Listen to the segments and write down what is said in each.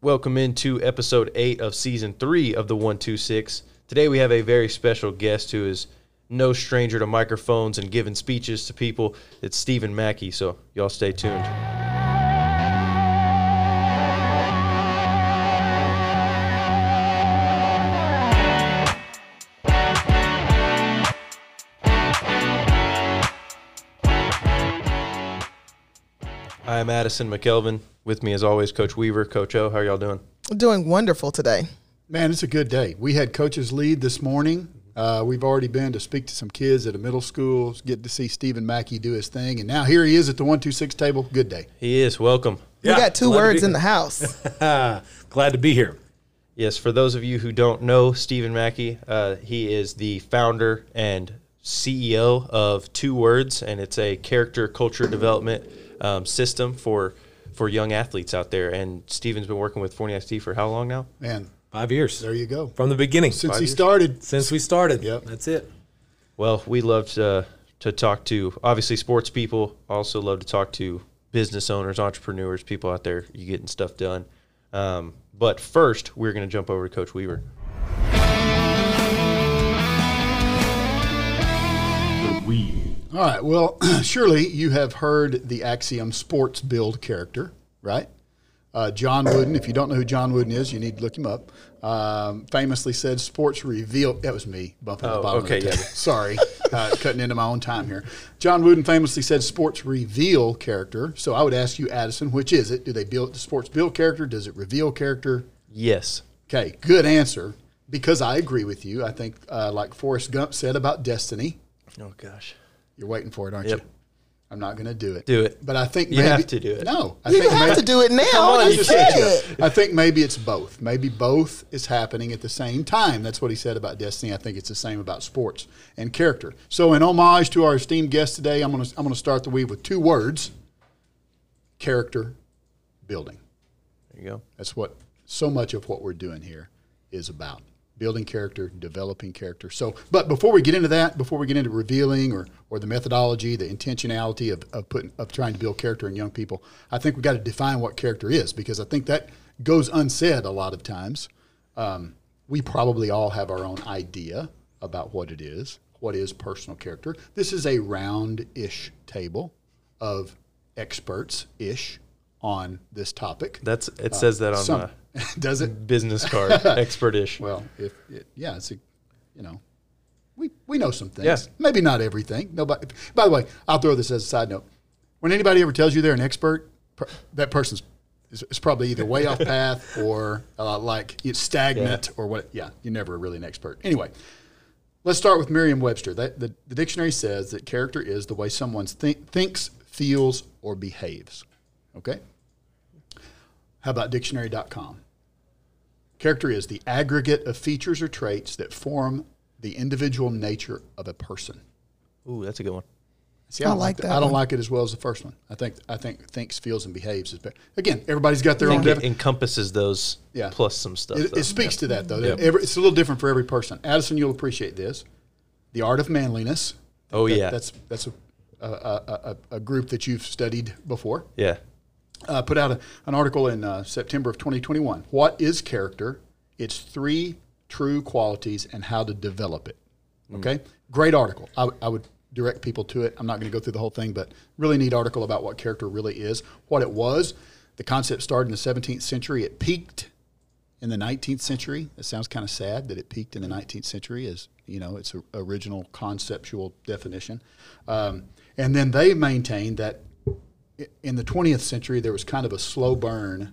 Welcome into episode eight of season three of the 126. Today we have a very special guest who is no stranger to microphones and giving speeches to people. It's Stephen Mackey, so y'all stay tuned. I'm Addison McKelvin. With me, as always, Coach Weaver. Coach O, how are y'all doing? Doing wonderful today. Man, it's a good day. We had coaches lead this morning. Uh, we've already been to speak to some kids at a middle school, get to see Stephen Mackey do his thing, and now here he is at the one two six table. Good day. He is. Welcome. we got two words in the house. glad to be here. Yes, for those of you who don't know Stephen Mackey, uh, he is the founder and CEO of Two Words, and it's a character culture development um, system for for young athletes out there. And Stephen's been working with Forney ISD for how long now? Man, Five years there you go. from the beginning. Since Five he years? started, Since we started. Yep. That's it. Well, we love to to talk to obviously sports people. Also love to talk to business owners, entrepreneurs, people out there you getting stuff done. Um, but first, we're going to jump over to Coach Weaver. All right. Well, surely you have heard the axiom "sports build character," right? Uh, John Wooden. If you don't know who John Wooden is, you need to look him up. Um, famously said, "Sports reveal." That was me bumping Oh, the bottom okay, of the yeah. table. Sorry, uh, cutting into my own time here. John Wooden famously said, "Sports reveal character." So I would ask you, Addison, which is it? Do they build the sports build character? Does it reveal character? Yes. Okay, good answer. Because I agree with you. I think, uh, like Forrest Gump said about destiny, Oh gosh. You're waiting for it, aren't Yep. you? I'm not going to do it. Do it. But I think You maybe, have to do it. No, I You think don't have maybe, to do it now. on, Just you say can't. it. I think maybe it's both. Maybe both is happening at the same time. That's what he said about destiny. I think it's the same about sports and character. So, in homage to our esteemed guest today, I'm going to I'm going to start the weave with two words: character building. There you go. That's what so much of what we're doing here is about building character, developing character. So, but before we get into that, before we get into revealing or, or the methodology, the intentionality of, of putting of trying to build character in young people, I think we got to define what character is because I think that goes unsaid a lot of times. Um, we probably all have our own idea about what it is. What is personal character? This is a round-ish table of experts-ish on this topic. That's it says that on Some- my does it? business card, expertish. Well, if it, yeah, it's a, you know, we we know some things. Yeah. Maybe not everything. Nobody. By the way, I'll throw this as a side note. When anybody ever tells you they're an expert, per, that person's is, is probably either way off path or uh, like it's stagnant or what. Yeah, you're never really an expert. Anyway, let's start with Merriam-Webster. That the, the dictionary says that character is the way someone think, thinks, feels, or behaves. Okay. How about dictionary.com? Character is the aggregate of features or traits that form the individual nature of a person. Ooh, that's a good one. See, I don't like that I don't one. like it as well as the first one. I think I think thinks, feels, and behaves is better. Again, everybody's got their I own. think it defi- encompasses those Yeah. plus some stuff. it, it speaks to that though. Yep. Every- it's a little different for every person. Addison, you'll appreciate this. The art of manliness. Oh, That- yeah. that's that's a, a, a, a, a group that you've studied before. yeah. Uh, put out a, an article in uh, September of 2021. What is character? It's three true qualities and how to develop it. Okay, great article. I, w- I would direct people to it. I'm not going to go through the whole thing, but really neat article about what character really is, what it was. The concept started in the 17th century. It peaked in the 19th century. It sounds kind of sad that it peaked in the 19th century, as you know, its a- original conceptual definition. Um, and then they maintained that in the 20th century there was kind of a slow burn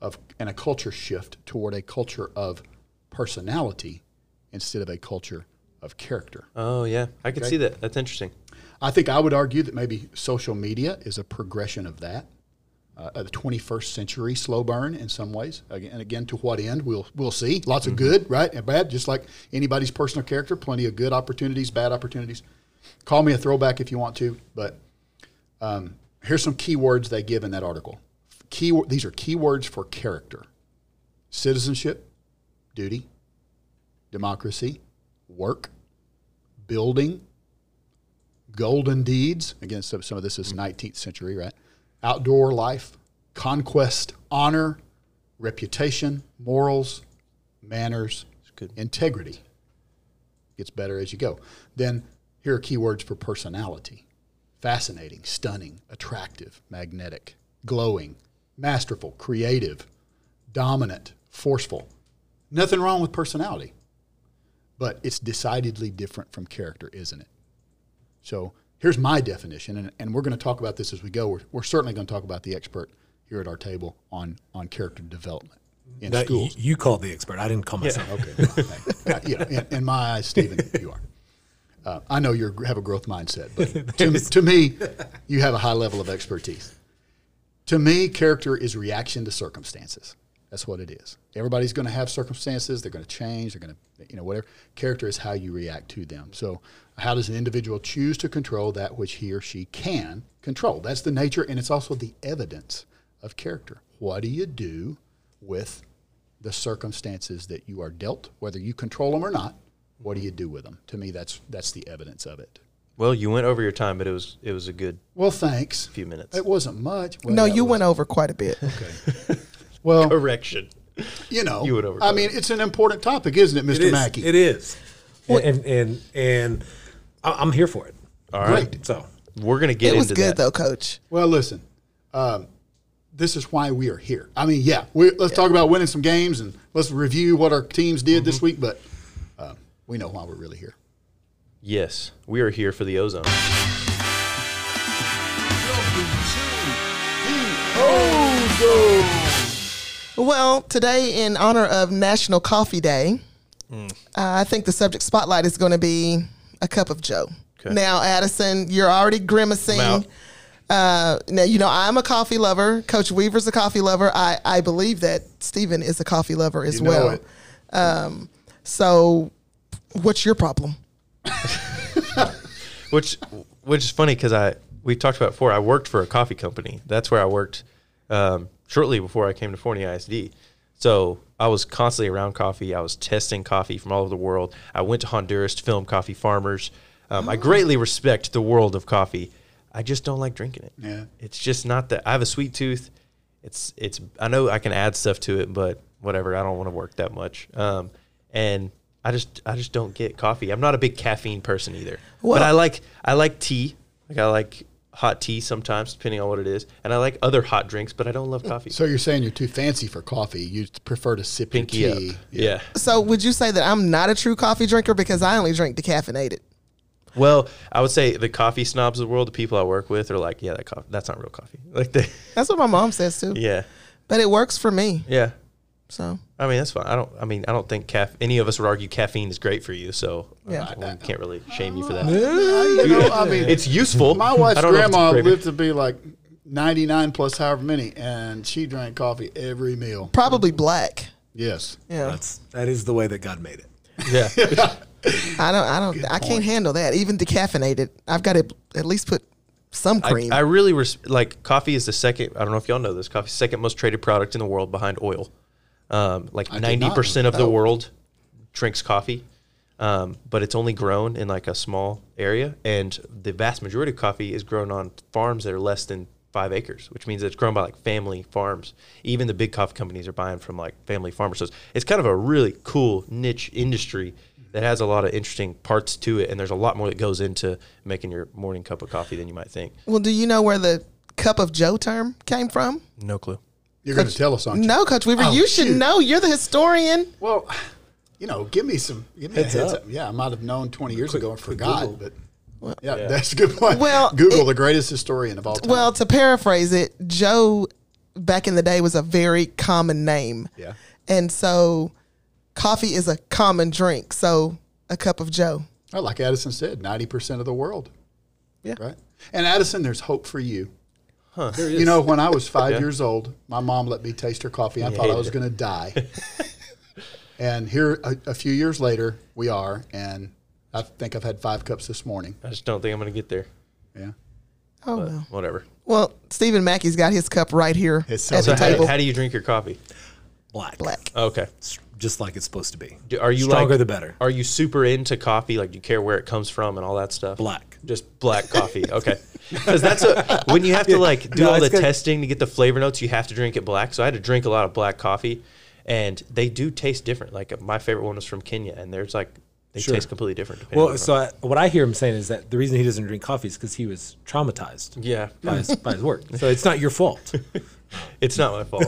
of and a culture shift toward a culture of personality instead of a culture of character. Oh yeah, I can Okay. see that. That's interesting. I think I would argue that maybe social media is a progression of that. Uh, the 21st century slow burn in some ways. Again, and again, to what end? We'll we'll see. Lots of good, right, and bad. Just like anybody's personal character, plenty of good opportunities, bad opportunities. Call me a throwback if you want to, but um, here's some keywords they give in that article. Key, these are keywords for character: citizenship, duty, democracy, work, building, golden deeds. Again, some, some of this is 19th century, right? Outdoor life, conquest, honor, reputation, morals, manners, integrity. Gets better as you go. Then here are keywords for personality fascinating, stunning, attractive, magnetic, glowing, masterful, creative, dominant, forceful. Nothing wrong with personality, but it's decidedly different from character, isn't it? So here's my definition, and, and we're going to talk about this as we go. We're, we're certainly going to talk about the expert here at our table on, on character development in That- schools. you called the expert. I didn't call myself. Okay. well, you know, in, in my eyes, Stephen, you are. Uh, I know you have a growth mindset, but to, to me, you have a high level of expertise. To me, character is reaction to circumstances. That's what it is. Everybody's going to have circumstances. They're going to change. They're going to, you know, whatever. Character is how you react to them. So, how does an individual choose to control that which he or she can control? That's the nature, and it's also the evidence of character. What do you do with the circumstances that you are dealt, whether you control them or not? What do you do with them? To me, that's that's the evidence of it. Well, you went over your time, but it was it was a good Well, thanks. few minutes. It wasn't much. Well, no, you was- went over quite a bit. Okay. Well, Correction. you know, You went over I mean, it's an important topic, isn't it, It Mr. Mackey? It is. And and and I- I'm here for it. All right. Great. So We're gonna get into it was into good that. though, Coach. Well, listen, um, this is why we are here. I mean, yeah, we, let's talk about winning some games and let's review what our teams did this Mm-hmm. week, but we know why we're really here. Yes, we are here for the ozone. Well, today, in honor of National Coffee Day, Mm. uh, I think the subject spotlight is going to be a cup of Joe. Okay. Now, Addison, you're already grimacing. Uh, now, you know, I'm a coffee lover. Coach Weaver's a coffee lover. I, I believe that Stephen is a coffee lover as You know well. Um, so, what's your problem? which which is funny because I we talked about before. I worked for a coffee company. That's where I worked um, shortly before I came to Forney ISD. So I was constantly around coffee. I was testing coffee from all over the world. I went to Honduras to film coffee farmers. Um, I greatly respect the world of coffee. I just don't like drinking it. Yeah. It's just not that I have a sweet tooth. It's it's I know I can add stuff to it, but whatever. I don't want to work that much. Um, and I just I just don't get coffee. I'm not a big caffeine person either. Well- but I like I like tea. Like I like hot tea sometimes, depending on what it is, and I like other hot drinks, but I don't love coffee. So you're saying you're too fancy for coffee. You prefer to sip Pinky your up. tea. Yeah. So, would you say that I'm not a true coffee drinker because I only drink decaffeinated? Well, I would say the coffee snobs of the world, the people I work with, are like, yeah, that coffee, that's not real coffee. Like they, That's what my mom says too. yeah, But it works for me. yeah. So, I mean, that's fine. I don't. I mean, I don't think caff- any of us would argue caffeine is great for you. So Yeah. uh, we can't really shame you for that. You know, I mean, It's useful. my wife's don't know if it's grandma lived to be like 99 plus however many, and she drank coffee every meal. probably black. Yes. Yeah. that's that is the way that God made it. Yeah. I don't. I don't. I can't handle that. Even decaffeinated, I've got to at least put some cream. I really res- like coffee is the second. I don't know if y'all know this. Coffee is the second most traded product in the world behind oil. Um, like I did ninety not percent know of the that. world drinks coffee, um, but it's only grown in like a small area, and the vast majority of coffee is grown on farms that are less than five acres, which means it's grown by like family farms. Even the big coffee companies are buying from like family farmers. So it's, it's kind of a really cool niche industry that has a lot of interesting parts to it, and there's a lot more that goes into making your morning cup of coffee than you might think. well, do you know where the cup of Joe term came from? No clue. You're going to tell us, aren't you? No, Coach Weaver, Oh, you should shoot. know. You're the historian. Well, you know, give me some give me Heads a heads up. up. Yeah, I might have known 20 years Quick- ago and forgot, Google. but yeah, that's a good point. Well, Google it- the greatest historian of all time. Well, to paraphrase it, Joe back in the day was a very common name. Yeah. And so coffee is a common drink. So a cup of Joe. Well, like Addison said, 90% of the world. Yeah. Right. And Addison, there's hope for you. Huh. You know, when I was five Yeah. years old, my mom let me taste her coffee. I You thought I was going to die. and here, a, a few years later, we are, and I think I've had five cups this morning. I just don't think I'm going to get there. Yeah. Oh, But well. whatever. Well, Stephen Mackey's got his cup right here It's at so the how, table. how do you drink your coffee? black. Black. Okay. Just like it's supposed to be. Do- Are you stronger like, the better? Are you super into coffee? Like, do you care where it comes from and all that stuff? Black. Just black coffee. Okay. Because that's a, when you have to like do No, all the good. testing to get the flavor notes, you have to drink it black. So I had to drink a lot of black coffee, and they do taste different. Like uh, my favorite one was from Kenya, and there's like they Sure. taste completely different. Well, so I, what I hear him saying is that the reason he doesn't drink coffee is because he was traumatized yeah, by, his, by his work. So it's not your fault. it's not my fault.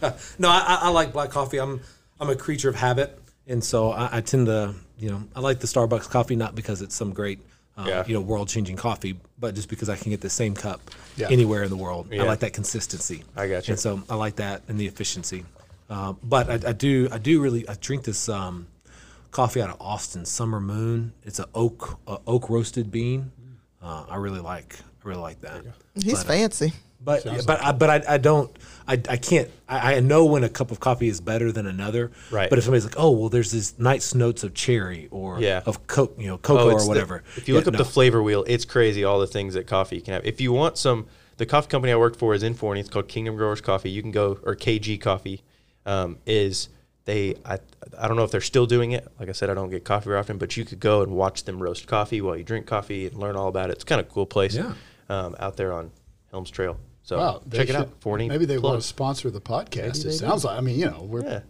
No, I, I- I like black coffee. I'm I'm a creature of habit, and so I, I tend to, you know, I like the Starbucks coffee not because it's some great, uh, Yeah. you know, world changing coffee, but just because I can get the same cup Yeah. anywhere in the world. Yeah. I like that consistency. I got you. And so I like that and the efficiency. Uh, but I, I do I do really I drink this um, coffee out of Austin, Summer Moon. It's a oak a oak roasted bean. Uh, I really like I really like that. He's fancy. But but I, but I, I don't I, I can't I, I know when a cup of coffee is better than another. Right. But if somebody's like, oh well, there's these nice notes of cherry or Yeah. of coke, you know, cocoa Oh, it's or the- whatever. if you Yeah, look up no. the flavor wheel, it's crazy all the things that coffee can have. If you want some, the coffee company I worked for is in Forney. It's called Kingdom Growers Coffee. You can go or KG Coffee. Um, is they I I don't know if they're still doing it. Like I said, I don't get coffee very often, but you could go and watch them roast coffee while you drink coffee and learn all about it. It's kind of a cool place. Yeah. Um, out there on Helms Trail. So Wow, check it should- out. Forney. Maybe they plug. want to sponsor the podcast. Maybe they It do. sounds like. I mean, you know, we're Yeah.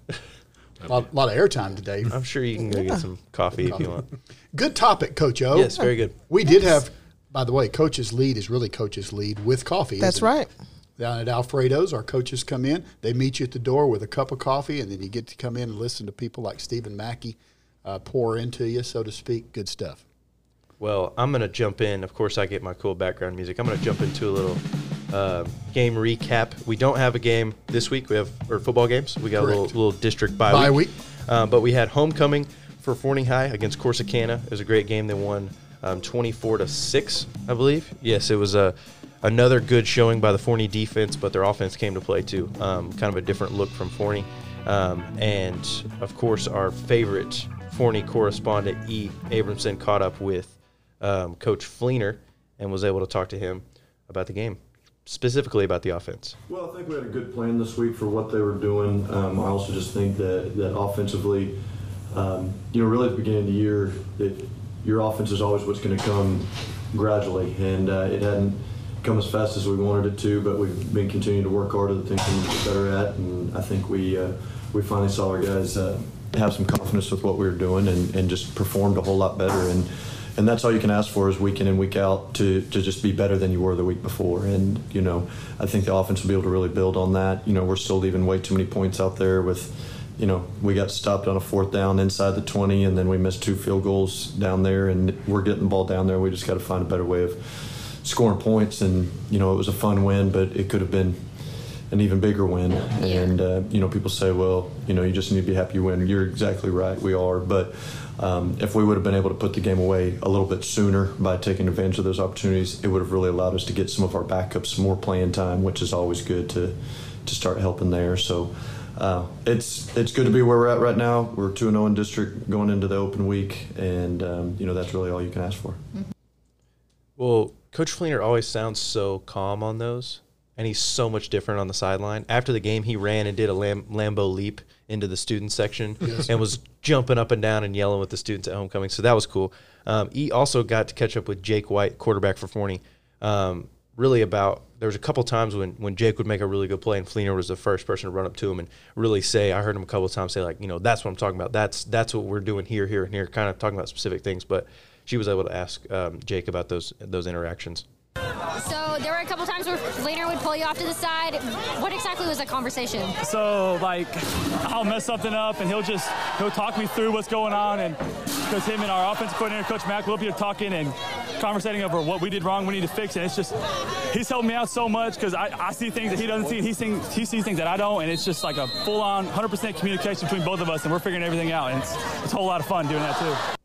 a lot, lot of airtime today. I'm sure you can go get some coffee if you want. Good topic, Coach O. Yes, very good. We did have, by the way, Coach's lead is really Coach's lead with coffee. That's isn't it? right. Down at Alfredo's, our coaches come in. They meet you at the door with a cup of coffee, and then you get to come in and listen to people like Stephen Mackey uh, pour into you, so to speak. Good stuff. Well, I'm going to jump in. Of course, I get my cool background music. I'm going to jump into a little uh, game recap. We don't have a game this week. We have or football games. We got a little, little district bye, Bye week. week. Uh, but we had homecoming for Forney High against Corsicana. It was a great game. They won um, 24 to six, I believe. Yes, it was a another good showing by the Forney defense, but their offense came to play too. Um, kind of a different look from Forney. Um, and of course, our favorite Forney correspondent E. Abramson caught up with um, Coach Fleener and was able to talk to him about the game, specifically about the offense. Well, I think we had a good plan this week for what they were doing. Um, I also just think that, that offensively, um, you know, really at the beginning of the year, that your offense is always what's going to come gradually, and uh, it hadn't come as fast as we wanted it to, but we've been continuing to work hard at the things we get better at, and I think we uh, we finally saw our guys uh, have some confidence with what we were doing and, and just performed a whole lot better. And and that's all you can ask for is week in and week out to, to just be better than you were the week before. And you know, I think the offense will be able to really build on that. You know, we're still leaving way too many points out there with. You know, we got stopped on a fourth down inside the 20, and then we missed two field goals down there, and we're getting the ball down there. We just got to find a better way of scoring points. And, you know, it was a fun win, but it could have been an even bigger win. And, uh, you know, people say, well, you know, you just need to be happy you win. You're exactly right. We are. But um, if we would have been able to put the game away a little bit sooner by taking advantage of those opportunities, it would have really allowed us to get some of our backups more playing time, which is always good to, to start helping there. So, uh, it's it's good to be where we're at right now. We're two and zero in district going into the open week, and um, you know that's really all you can ask for. Well, Coach Fleener always sounds so calm on those, and he's so much different on the sideline. After the game, he ran and did a Lam- Lambeau leap into the student section and was jumping up and down and yelling with the students at homecoming. So that was cool. Um, he also got to catch up with Jake White, quarterback for Forney. Um, really about there was a couple times when when Jake would make a really good play and Fleener was the first person to run up to him and really say I heard him a couple of times say like you know that's what I'm talking about that's that's what we're doing here here and here kind of talking about specific things but she was able to ask um, Jake about those those interactions. So there were a couple times where Laner would pull you off to the side. What exactly was that conversation? So like, I'll mess something up, and he'll just he'll talk me through what's going on, and because him and our offensive coordinator, Coach Mack, will be talking and conversating over what we did wrong, we need to fix, and it's just he's helped me out so much because I, I see things that he doesn't see, and he sees he sees things that I don't, and it's just like a full-on 100% communication between both of us, and we're figuring everything out, and it's, it's a whole lot of fun doing that too.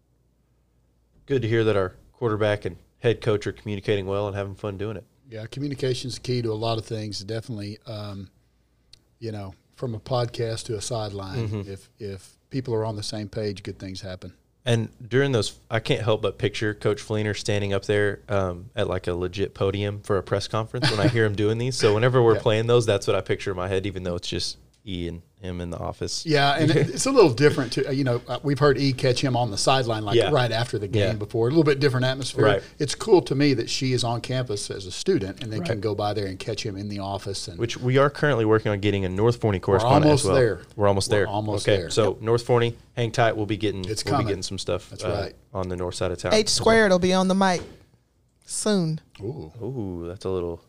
Good to hear that our quarterback and head coach are communicating well and having fun doing it. Yeah, communication is key to a lot of things. Definitely, um, you know, from a podcast to a sideline. Mm-hmm. If if people are on the same page, good things happen. And during those, I can't help but picture Coach Fleener standing up there um, at like a legit podium for a press conference when I hear him doing these. So whenever we're Yeah. playing those, that's what I picture in my head, even though it's just E and him in the office. Yeah, and it's a little different too. You know, uh, we've heard E catch him on the sideline like Yeah. right after the game Yeah. before. A little bit different atmosphere. Right. It's cool to me that she is on campus as a student and they can go by there and catch him in the office. And Which we are currently working on getting a North Forney correspondent almost as well. there. We're almost there, We're there. almost okay. there. So North Forney, hang tight. We'll be getting It's we'll be getting some stuff. That's uh, right. on the north side of town. H squared will be on the mic soon. ooh, Ooh, that's a little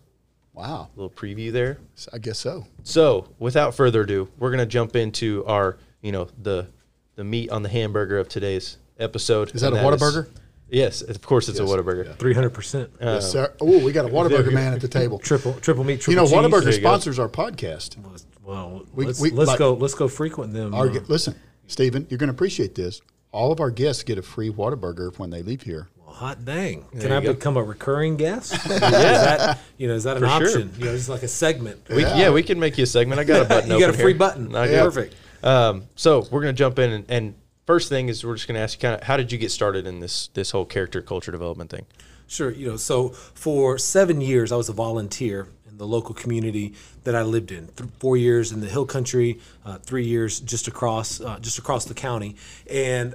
wow, A little preview there. I guess so. So, without further ado, we're gonna jump into our, you know, the the meat on the hamburger of today's episode. Is that and a Whataburger? yes, of course it's Yes, a Whataburger. Three hundred percent. yes, sir. Oh, we got a Whataburger man at the table. Triple triple meat. You know, cheese. Whataburger There you go. sponsors our podcast. Well, We- let's, we- let's like- go. Let's go frequent them. Our, uh, listen, Stephen, you're going to appreciate this. All of our guests get a free Whataburger when they leave here. Hot dang! Can I go. become a recurring guest? Is that you know? Is that an For sure. option? You know, it's like a segment. We, yeah. we can make you a segment. I got a button. You got a free here. button. I Yeah. got- Perfect. Um, so we're gonna jump in, and, and first thing is we're just gonna ask you kind of how did you get started in this this whole character culture development thing? Sure. You know, so for seven years, I was a volunteer in the local community that I lived in. Th- four years in the Hill Country, uh, three years just across uh, just across the county, and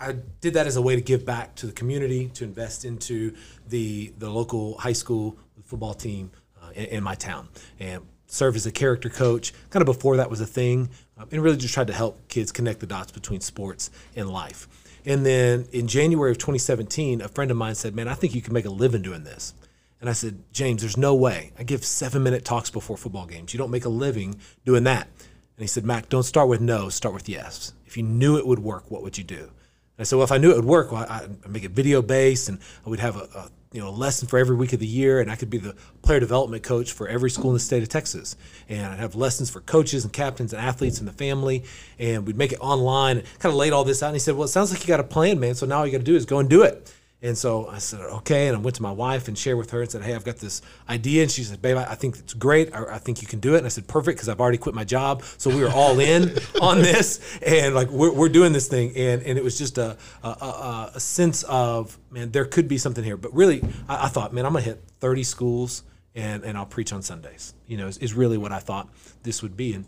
I did that as a way to give back to the community, to invest into the the local high school football team uh, in, in my town, and serve as a character coach. Kind of before that was a thing, uh, and really just tried to help kids connect the dots between sports and life. And then in January of 2017, a friend of mine said, "Man, I think you can make a living doing this." And I said, "James, there's no way. I give seven minute talks before football games. You don't make a living doing that." And he said, "Mac, don't start with no. Start with yes. If you knew it would work, what would you do?" I said, well, if I knew it would work, well, I'd make it video based, and would have a, a you know a lesson for every week of the year, and I could be the player development coach for every school in the state of Texas, and I'd have lessons for coaches and captains and athletes and the family, and we'd make it online. And kind of laid all this out, and he said, well, it sounds like you got a plan, man. So now all you got to do is go and do it. And so I said, okay. And I went to my wife and shared with her and said, hey, I've got this idea. And she said, babe, I I think it's great. I, I think you can do it. And I said, perfect, because I've already quit my job. So we were all in on this. And like, we're, we're doing this thing. And, and it was just a, a, a, a sense of, man, there could be something here. But really, I, I thought, man, I'm going to hit 30 schools and, and I'll preach on Sundays, you know, is, is really what I thought this would be. And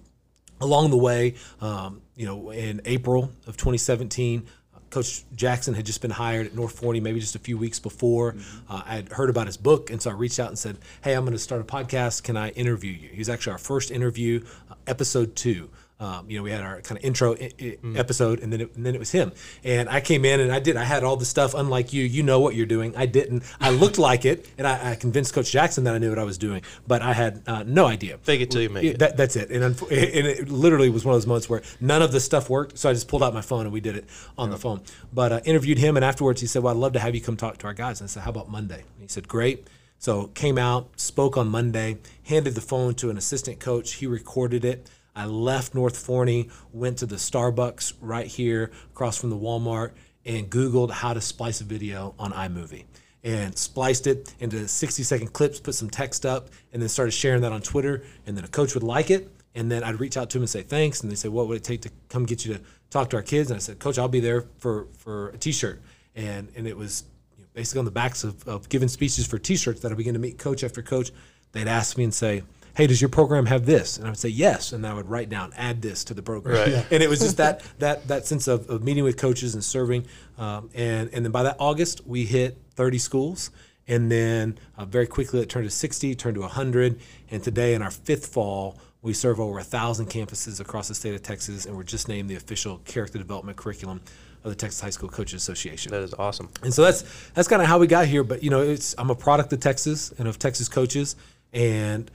along the way, um, you know, in April of 2017, uh, Coach Jackson had just been hired at North Forney, maybe just a few weeks before. Uh, I had heard about his book, and so I reached out and said, "Hey, I'm going to start a podcast. Can I interview you?" He was actually our first interview, uh, episode two. Um, you know, we had our kind of intro I- I- episode, and then it, and then it was him. And I came in and I did. I had all the stuff. Unlike you, you know what you're doing. I didn't. I looked like it, and I, I convinced Coach Jackson that I knew what I was doing, but I had uh, no idea. Fake it till you make it. That, that's it. And, unfo- and it literally was one of those moments where none of the stuff worked. So I just pulled out my phone and we did it on the phone. But uh, interviewed him, and afterwards he said, "Well, I'd love to have you come talk to our guys." And I said, "How about Monday?" And he said, "Great." So came out, spoke on Monday, handed the phone to an assistant coach. He recorded it. I left North Forney, went to the Starbucks right here across from the Walmart, and Googled how to splice a video on iMovie and spliced it into 60 second clips, put some text up, and then started sharing that on Twitter. And then a coach would like it. And then I'd reach out to him and say thanks. And they say, What would it take to come get you to talk to our kids? And I said, Coach, I'll be there for, for a t shirt. And, and it was you know, basically on the backs of, of giving speeches for t shirts that I began to meet coach after coach. They'd ask me and say, Hey, does your program have this? And I would say yes, and I would write down, add this to the program, Right. Yeah. and it was just that that that sense of, of meeting with coaches and serving, um, and and then by that August we hit 30 schools, and then uh, very quickly it turned to 60, turned to 100, and today in our fifth fall we serve over a thousand campuses across the state of Texas, and we're just named the official character development curriculum of the Texas High School Coaches Association. That is awesome. And so that's that's kind of how we got here. But you know, it's I'm a product of Texas and of Texas coaches, and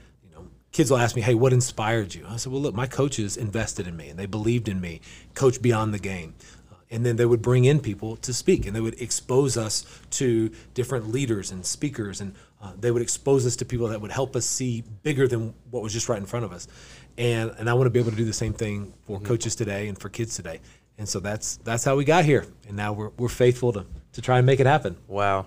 kids will ask me, "Hey, what inspired you?" I said, "Well, look, my coaches invested in me and they believed in me, coach beyond the game." Uh, And then they would bring in people to speak, and they would expose us to different leaders and speakers, and uh, they would expose us to people that would help us see bigger than what was just right in front of us. And and I want to be able to do the same thing for coaches today and for kids today. And so that's that's how we got here, and now we're we're faithful to to try and make it happen. Wow.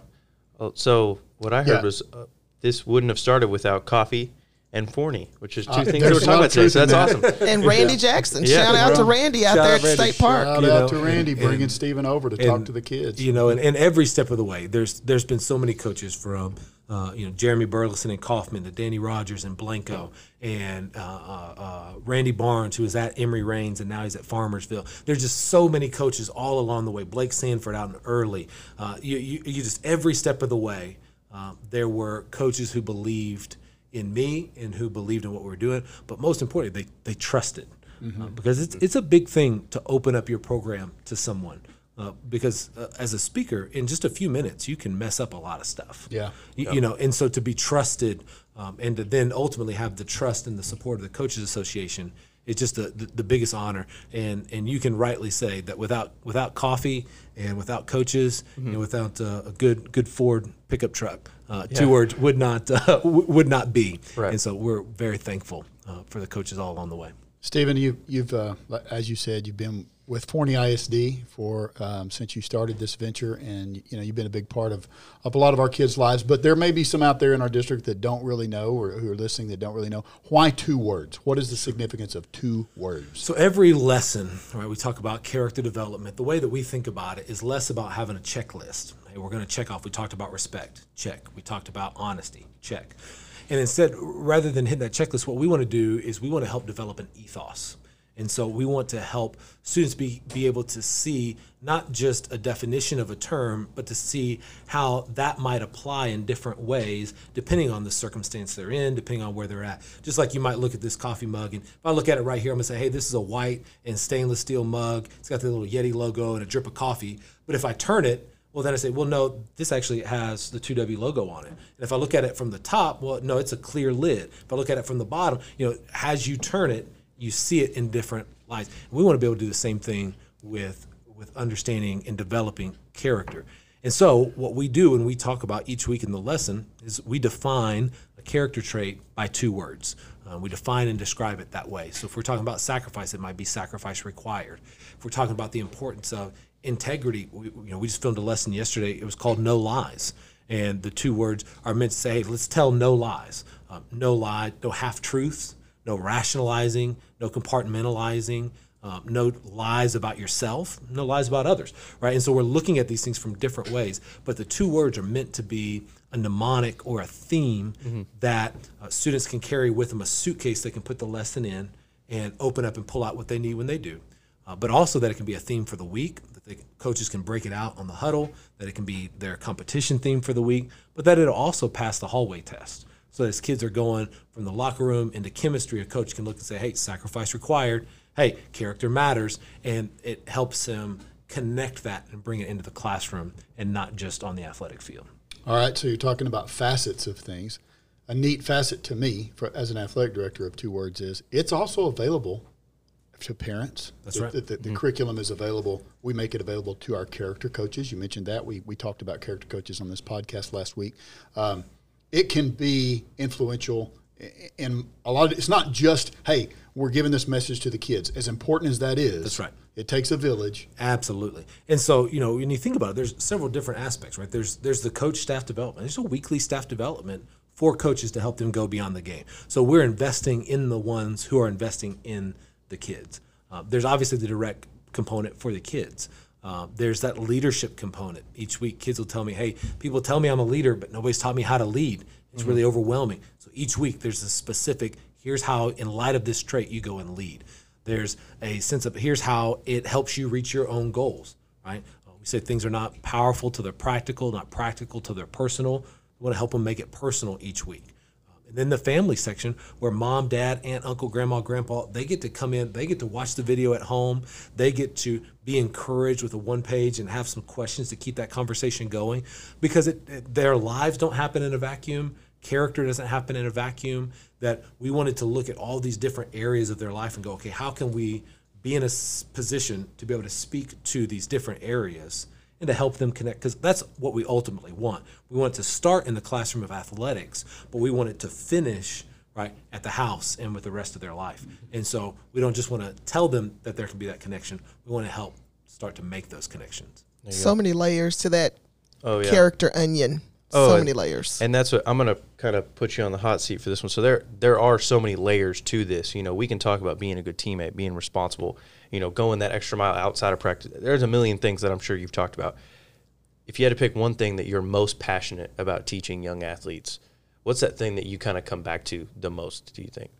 Oh, so what I heard Yeah. was uh, this wouldn't have started without coffee and Forney, which is two Uh, things there's we're talking about today. So that's that. awesome. And Randy Jackson. Yeah. Shout out to Randy out Shout there at Randy. State Park. Shout You out know, to Randy and- bringing and- Stephen over to talk to the kids. You know, and, and every step of the way, there's there's been so many coaches from uh, you know Jeremy Burleson and Kaufman, the Danny Rogers and Blanco, and uh, uh, uh, Randy Barnes, who was at Emory Rains and now he's at Farmersville. There's just so many coaches all along the way. Blake Sanford out in early. Uh, you, you, you just every step of the way, uh, there were coaches who believed in me and who believed in what we were doing. But most importantly, they they trusted. Uh, because it's, it's a big thing to open up your program to someone. Uh, because uh, as a speaker, in just a few minutes, you can mess up a lot of stuff. Yeah. You, you know, and so to be trusted um, and to then ultimately have the trust and the support of the Coaches Association is just the, the, the biggest honor. And and you can rightly say that without without coffee and without coaches and without uh, a good good Ford pickup truck, uh, two words would not uh, would not be. Right. And so we're very thankful uh, for the coaches all along the way. Stephen, you, you've, uh, as you said, you've been with Forney ISD for um, since you started this venture, and you know you've been a big part of, of a lot of our kids' lives. But there may be some out there in our district that don't really know, or who are listening that don't really know. Why two words? What is the significance of two words? So every lesson, right, we talk about character development. The way that we think about it is less about having a checklist. We're going to check off. We talked about respect, check. We talked about honesty, check. And instead, rather than hitting that checklist, what we want to do is we want to help develop an ethos. And so we want to help students be, be able to see not just a definition of a term, but to see how that might apply in different ways depending on the circumstance they're in, depending on where they're at. Just like you might look at this coffee mug, and if I look at it right here, I'm gonna say, hey, this is a white and stainless steel mug. It's got the little Yeti logo and a drip of coffee. But if I turn it, well, then I say, well, no, this actually has the 2W logo on it. And if I look at it from the top, well, no, it's a clear lid. If I look at it from the bottom, you know, as you turn it, you see it in different lights. And we want to be able to do the same thing with with understanding and developing character. And so, what we do when we talk about each week in the lesson is we define a character trait by two words. Uh, we define and describe it that way. So, if we're talking about sacrifice, it might be sacrifice required. If we're talking about the importance of integrity, we, you know, we just filmed a lesson yesterday. It was called "No Lies," and the two words are meant to say, hey, "Let's tell no lies, um, no lie, no half truths, no rationalizing, no compartmentalizing." Um, no lies about yourself, no lies about others, right? And so we're looking at these things from different ways, but the two words are meant to be a mnemonic or a theme that uh, students can carry with them a suitcase they can put the lesson in and open up and pull out what they need when they do. Uh, but also that it can be a theme for the week, that the coaches can break it out on the huddle, that it can be their competition theme for the week, but that it'll also pass the hallway test. So as kids are going from the locker room into chemistry, a coach can look and say, hey, sacrifice required. Hey, character matters. And it helps them connect that and bring it into the classroom and not just on the athletic field. All right, so you're talking about facets of things. A neat facet to me, for, as an athletic director of Two Words, is it's also available to parents. That's The- right. The, the- the curriculum is available. We make it available to our character coaches. You mentioned that. We, we talked about character coaches on this podcast last week. Um, it can be influential in a lot of it's not just hey we're giving this message to the kids as important as that is That's right. it takes a village Absolutely. And so, you know, when you think about it, there's several different aspects, right? There's there's the coach staff development. There's a weekly staff development for coaches to help them go beyond the game. So we're investing in the ones who are investing in the kids. Uh, there's obviously the direct component for the kids. Uh, there's that leadership component. Each week, kids will tell me, "Hey, people tell me I'm a leader, but nobody's taught me how to lead. It's really overwhelming." So each week, there's a specific. Here's how, in light of this trait, you go and lead. There's a sense of here's how it helps you reach your own goals, right? Uh, we say things are not powerful till they're practical, not practical till they're personal. We want to help them make it personal each week. And then the family section where mom, dad, aunt, uncle, grandma, grandpa, they get to come in, they get to watch the video at home. They get to be encouraged with a one page and have some questions to keep that conversation going because it, it- their lives don't happen in a vacuum. Character doesn't happen in a vacuum. That we wanted to look at all these different areas of their life and go, okay, how can we be in a position to be able to speak to these different areas and to help them connect because that's what we ultimately want. We want it to start in the classroom of athletics, but we want it to finish right at the house and with the rest of their life. And so we don't just want to tell them that there can be that connection. We want to help start to make those connections. So many layers to that Oh yeah. character onion. Oh, so and- many layers. And that's what I'm going to kind of put you on the hot seat for this one. So there there are so many layers to this. You know, we can talk about being a good teammate, being responsible, you know, going that extra mile outside of practice. There's a million things that I'm sure you've talked about. if you had to pick one thing that you're most passionate about teaching young athletes, what's that thing that you kind of come back to the most? Do you think?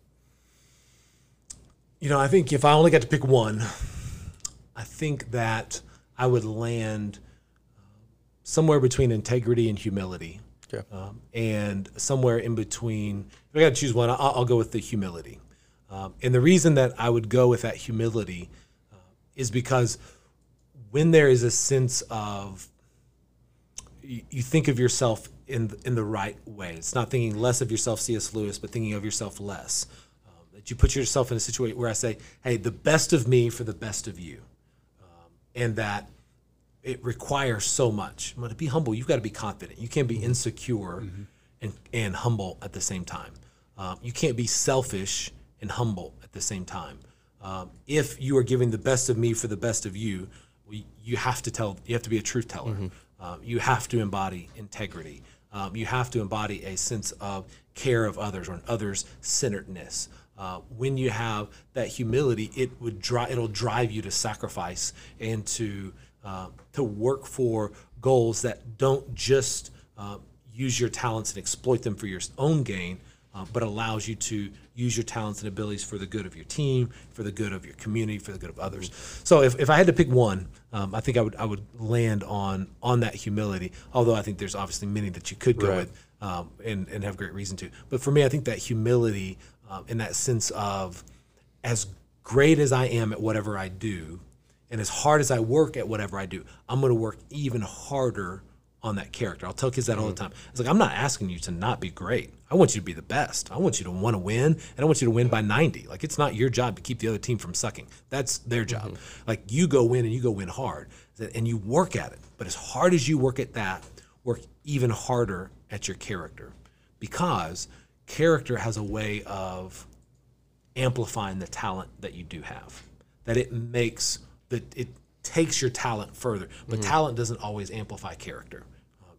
You know, I think if I only got to pick one, I think that I would land uh, somewhere between integrity and humility. Okay. Um, and somewhere in between, if I got to choose one, I'll, I'll go with the humility. Um, and the reason that I would go with that humility is because when there is a sense of you, you think of yourself in the, in the right way. It's not thinking less of yourself, C.S. Lewis, but thinking of yourself less. Um, that you put yourself in a situation where I say, "Hey, the best of me for the best of you," um, and that it requires so much. But to be humble, you've got to be confident. You can't be insecure and, and humble at the same time. Um, you can't be selfish and humble at the same time. Um, if you are giving the best of me for the best of you, you have to tell. You have to be a truth teller. Um, you have to embody integrity. Um, you have to embody a sense of care of others or an others centeredness. Uh, when you have that humility, it would drive. It'll drive you to sacrifice and to uh, to work for goals that don't just uh, use your talents and exploit them for your own gain, uh, but allows you to use your talents and abilities for the good of your team, for the good of your community, for the good of others. So if, if I had to pick one, um, I think I would I would land on on that humility. Although I think there's obviously many that you could go Right. with um, and and have great reason to. But for me, I think that humility um, and that sense of as great as I am at whatever I do, and as hard as I work at whatever I do, I'm going to work even harder on that character. I'll tell kids that all the mm. time. It's like I'm not asking you to not be great. I want you to be the best. I want you to want to win, and I want you to win by 90. Like it's not your job to keep the other team from sucking. That's their job. Mm-hmm. Like you go win and you go win hard, and you work at it. But as hard as you work at that, work even harder at your character, because character has a way of amplifying the talent that you do have. That it makes that it takes your talent further, but mm-hmm. talent doesn't always amplify character.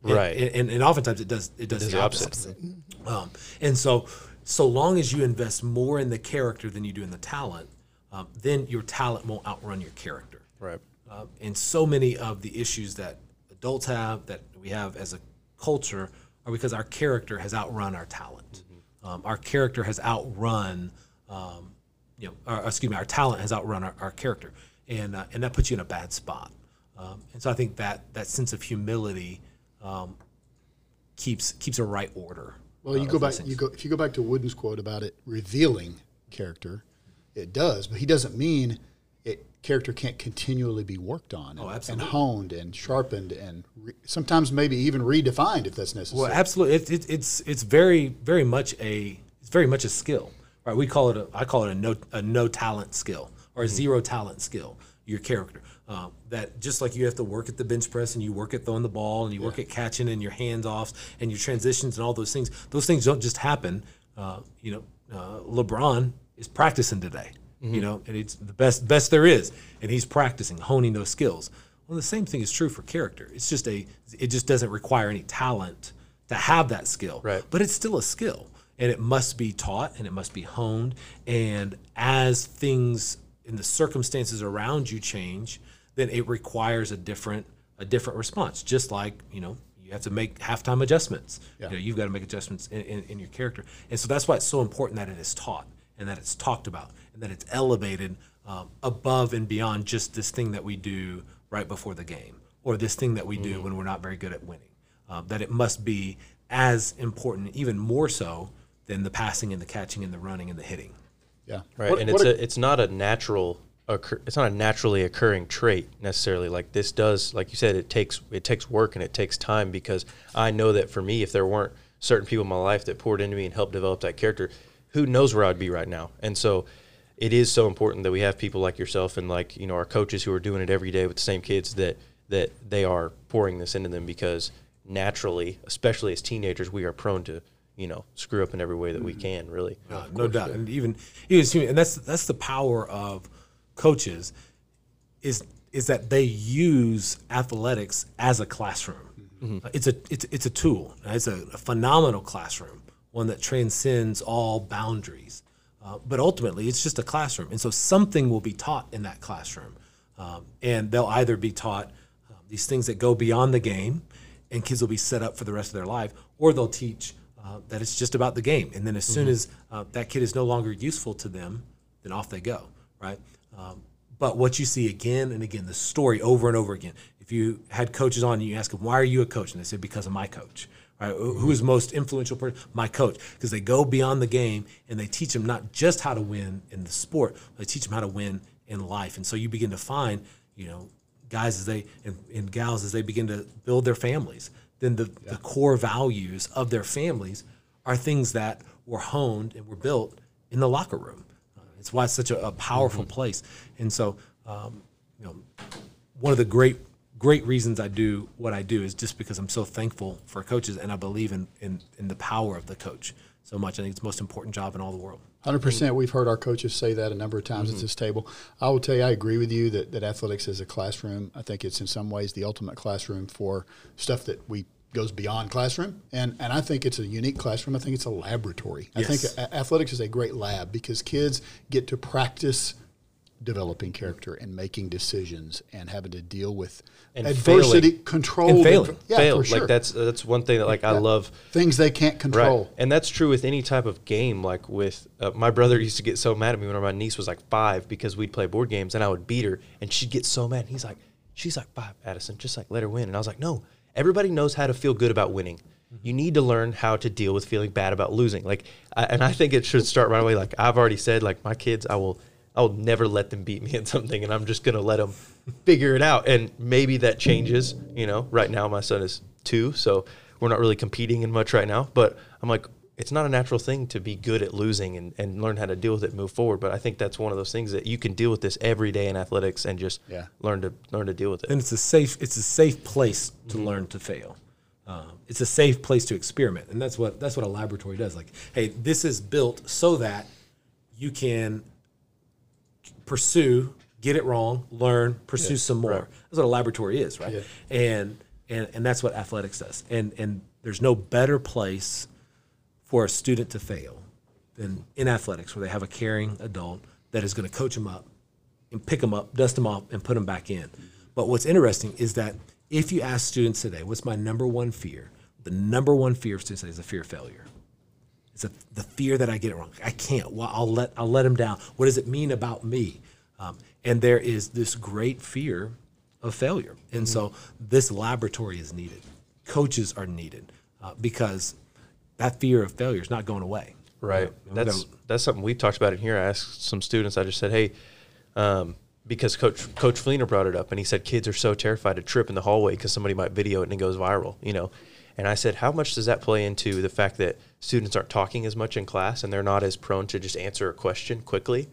And- Right. And, and, and oftentimes it does. It does, the opposite. Um, and so, so long as you invest more in the character than you do in the talent, um, then your talent won't outrun your character. Right. Um, and so many of the issues that adults have, that we have as a culture, are because our character has outrun our talent. Um, our character has outrun, um, you know, or, excuse me, our talent has outrun our, our character, and uh, and that puts you in a bad spot. Um, and so I think that that sense of humility um, keeps keeps a right order. Well, you uh, go back. You go if you go back to Wooden's quote about it revealing character, it does, but he doesn't mean it. Character can't continually be worked on and, and honed and sharpened and re, sometimes maybe even redefined if that's necessary. Well, absolutely. It, it, it's it's very very much a it's very much a skill, right? We call it a I call it a no a no talent skill or a zero talent skill. Your character. Um, that just like you have to work at the bench press and you work at throwing the ball and you work at catching and your hands offs and your transitions and all those things. Those things don't just happen. Uh, you know, uh, LeBron is practicing today. You know, and it's the best best there is, and he's practicing, honing those skills. Well, the same thing is true for character. It's just a it just doesn't require any talent to have that skill. Right. But it's still a skill and it must be taught and it must be honed. And as things in the circumstances around you change, then it requires a different a different response. Just like, you know, you have to make halftime adjustments. You know, you've got to make adjustments in, in, in your character. And so that's why it's so important that it is taught and that it's talked about and that it's elevated um, above and beyond just this thing that we do right before the game or this thing that we do when we're not very good at winning. Um, that it must be as important, even more so, than the passing and the catching and the running and the hitting. Yeah, Right, What- and what it's a- it's not a natural occur, it's not a naturally occurring trait necessarily. Like this does, like you said, it takes it takes work and it takes time because I know that for me, if there weren't certain people in my life that poured into me and helped develop that character, who knows where I'd be right now. And so, it is so important that we have people like yourself and like you know our coaches who are doing it every day with the same kids that that they are pouring this into them because naturally, especially as teenagers, we are prone to you know screw up in every way that we can. Really, Uh, no doubt, and even even and that's that's the power of coaches is is that they use athletics as a classroom. Uh, It's a it's it's a tool. It's a, a phenomenal classroom, one that transcends all boundaries. Uh, but ultimately, it's just a classroom, and so something will be taught in that classroom, um, and they'll either be taught um, these things that go beyond the game, and kids will be set up for the rest of their life, or they'll teach uh, that it's just about the game, and then as soon as uh, that kid is no longer useful to them, then off they go, right? Um, but what you see again and again, the story over and over again. If you had coaches on, and you ask them, "Why are you a coach?" and they say, "Because of my coach." Right? Who is most influential person? My coach, because they go beyond the game and they teach them not just how to win in the sport, but they teach them how to win in life. And so you begin to find, you know, guys as they and, and gals as they begin to build their families, then the, the core values of their families are things that were honed and were built in the locker room. Uh, it's why it's such a, a powerful place. And so, um, you know, one of the great great reasons I do what I do is just because I'm so thankful for coaches and I believe in in, in the power of the coach so much. I think it's the most important job in all the world. Hundred percent. We've heard our coaches say that a number of times at this table. I will tell you, I agree with you that, that athletics is a classroom. I think it's in some ways the ultimate classroom for stuff that we goes beyond classroom, and and I think it's a unique classroom. I think it's a laboratory. I think Yes. a- athletics is a great lab because kids get to practice developing character and making decisions and having to deal with And adversity, failing. control, And failing. Yeah, fail. for sure. Like that's that's one thing that like I love. things they can't control. Right. And that's true with any type of game. Like with uh, my brother used to get so mad at me when my niece was like five because we'd play board games and I would beat her and she'd get so mad. And he's like, she's like five, Addison, just like let her win. And I was like, no, everybody knows how to feel good about winning. Mm-hmm. You need to learn how to deal with feeling bad about losing. Like, I, and I think it should start right away. Like I've already said, like my kids, I will, I will never let them beat me at something, and I'm just gonna let them figure it out. And maybe that changes. You know, right now my son is two, so we're not really competing in much right now. But I'm like, it's not a natural thing to be good at losing and, and learn how to deal with it and move forward. But I think that's one of those things that you can deal with this every day in athletics and just Yeah. learn to learn to deal with it. and it's a safe it's a safe place to learn to fail. Um, it's a safe place to experiment, and that's what that's what a laboratory does. Like, hey, this is built so that you can pursue, get it wrong, learn, pursue some more. That's what a laboratory is, right? Yeah. And and and that's what athletics does. And and there's no better place for a student to fail than in athletics, where they have a caring adult that is going to coach them up and pick them up, dust them off, and put them back in. But what's interesting is that if you ask students today, what's my number one fear? The number one fear of students today is the fear of failure. It's a, the fear that I get it wrong. I can't. Well, I'll let I'll let them down. What does it mean about me? Um, and there is this great fear of failure, and so this laboratory is needed. Coaches are needed uh, because that fear of failure is not going away. Right. You know, That's that's something we've talked about in here. I asked some students. I just said, "Hey," um, because Coach Coach Fleener brought it up, and he said kids are so terrified to trip in the hallway because somebody might video it and it goes viral. You know, and I said, "How much does that play into the fact that students aren't talking as much in class and they're not as prone to just answer a question quickly?"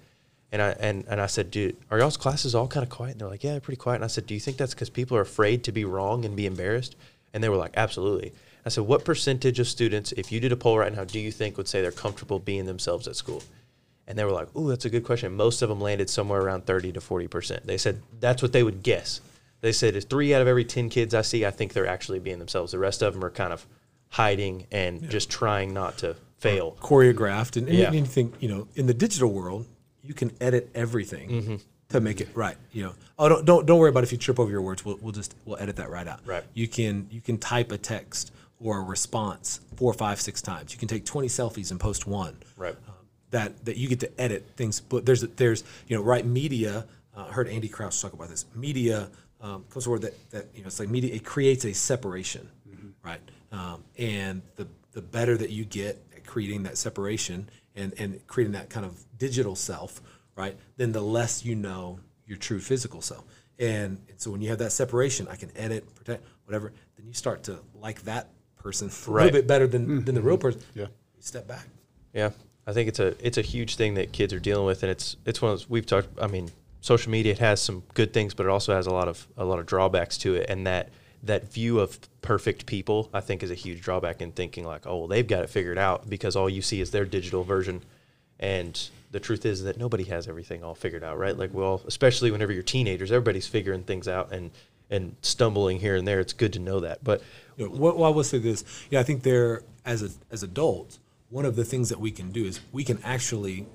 And I and, and I said, "Dude, are y'all's classes all kind of quiet?" And they're like, "Yeah, pretty quiet." And I said, "Do you think that's because people are afraid to be wrong and be embarrassed?" And they were like, "Absolutely." I said, "What percentage of students, if you did a poll right now, do you think would say they're comfortable being themselves at school?" And they were like, "Ooh, that's a good question." Most of them landed somewhere around thirty to forty percent. They said that's what they would guess. They said, "If three out of every ten kids I see, I think they're actually being themselves. The rest of them are kind of hiding and just trying not to fail." choreographed and, and Yeah. anything you know in the digital world you can edit everything Mm-hmm. to make it right you know oh don't, don't don't worry about if you trip over your words we'll, we'll just we'll edit that right out Right. you can you can type a text or a response four five six times. You can take 20 selfies and post one. Right. um, that that you get to edit things but there's there's you know right media uh, I heard Andy Crouch talk about this. Media um, comes a word that, that you know it's like media it creates a separation right? Um, and the the better that you get at creating that separation and and creating that kind of digital self right then the less you know your true physical self. And, and so when you have that separation I can edit protect whatever then you start to like that person a Right. little bit better than mm. than the real person Yeah. you step back Yeah, I think it's a it's a huge thing that kids are dealing with, and it's it's one of those we've talked. I mean, social media it has some good things, but it also has a lot of a lot of drawbacks to it, and that that view of perfect people, I think, is a huge drawback in thinking like, oh, well, they've got it figured out because all you see is their digital version, and the truth is that nobody has everything all figured out, right? Like, well, especially whenever you're teenagers, everybody's figuring things out and and stumbling here and there. It's good to know that, but You know, what, well, I will say this. Yeah, I think there, as a, as adults, one of the things that we can do is we can actually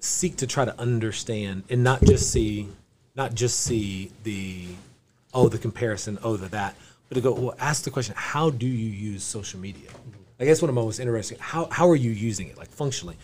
seek to try to understand and not just see, not just see the oh, the comparison, oh, the that, but to go, well, ask the question, how do you use social media? Mm-hmm. I guess one of my most interesting, how, how are you using it, like functionally?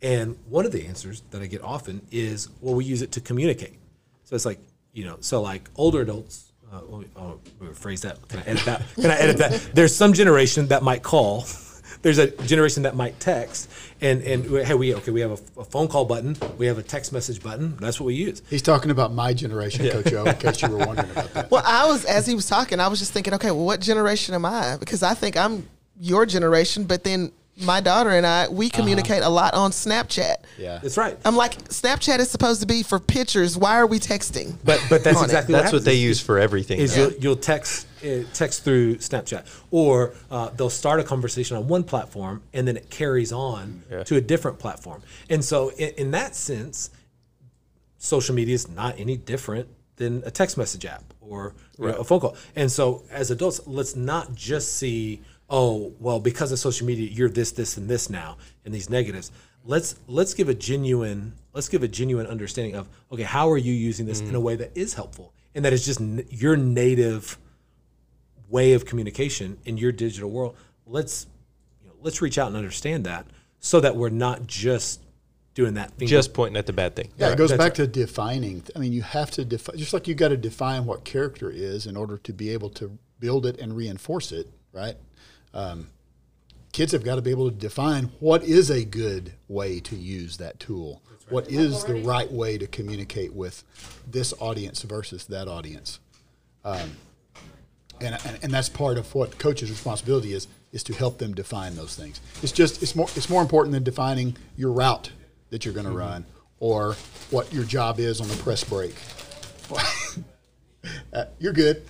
And one of the answers that I get often is, well, we use it to communicate. So it's like, you know, so like older adults, uh, let me- oh, rephrase that. Can I edit that? Can I edit that? There's some generation that might call. There's a generation that might text, and and hey, we okay, we have a, a phone call button, we have a text message button. That's what we use. He's talking about my generation, Coach O, in case you were wondering about that. Well, I was as he was talking, I was just thinking, okay, well, what generation am I? Because I think I'm your generation, but then my daughter and I, we communicate a lot on Snapchat. Yeah. That's right. I'm like, Snapchat is supposed to be for pictures. Why are we texting? But but that's on it. exactly That's what happens. they use for everything. is now. you'll, you'll text uh, text through Snapchat, or uh, they'll start a conversation on one platform and then it carries on to a different platform. And so, in, in that sense, social media is not any different than a text message app or you know, a phone call. And so, as adults, let's not just see, oh, well, because of social media, you're this, this, and this now, and these negatives. Let's let's give a genuine let's give a genuine understanding of okay, how are you using this in a mm-hmm. way that is helpful and that is just n- your native way of communication in your digital world. Let's you know, let's reach out and understand that so that we're not just doing that thing. just pointing at the bad thing. Yeah, it goes That's back to defining. I mean, you have to define, just like you got to define what character is in order to be able to build it and reinforce it, right? Um, kids have got to be able to define what is a good way to use that tool. What is the right way to communicate with this audience versus that audience? Um, and, and, and that's part of what coach's responsibility is is to help them define those things. It's just it's more it's more important than defining your route that you're going to run or what your job is on the press break. uh, you're good.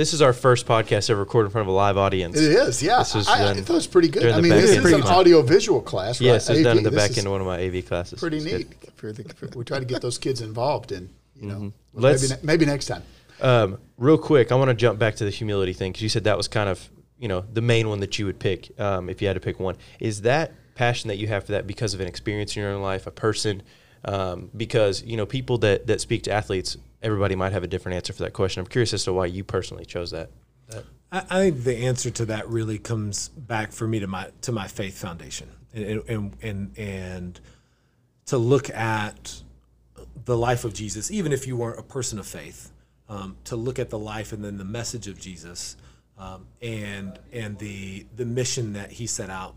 This is our first podcast ever recorded in front of a live audience. It is, yeah. This was I, I thought it was pretty good. I mean, this is an audio visual class, right? Yes, it was done in the This back end of one of my AV classes. Pretty It's neat. For the, for- we try to get those kids involved, and you know, Mm-hmm. Maybe, ne- maybe next time. Um, real quick, I want to jump back to the humility thing because you said that was kind of you know the main one that you would pick um, if you had to pick one. Is that passion that you have for that because of an experience in your own life, a person? Um, because you know people that that speak to athletes, everybody might have a different answer for that question. I'm curious as to why you personally chose that. that. I, I think the answer to that really comes back for me to my to my faith foundation and and and, and to look at the life of Jesus, even if you weren't a person of faith, um, to look at the life and then the message of Jesus, um, and and the the mission that he set out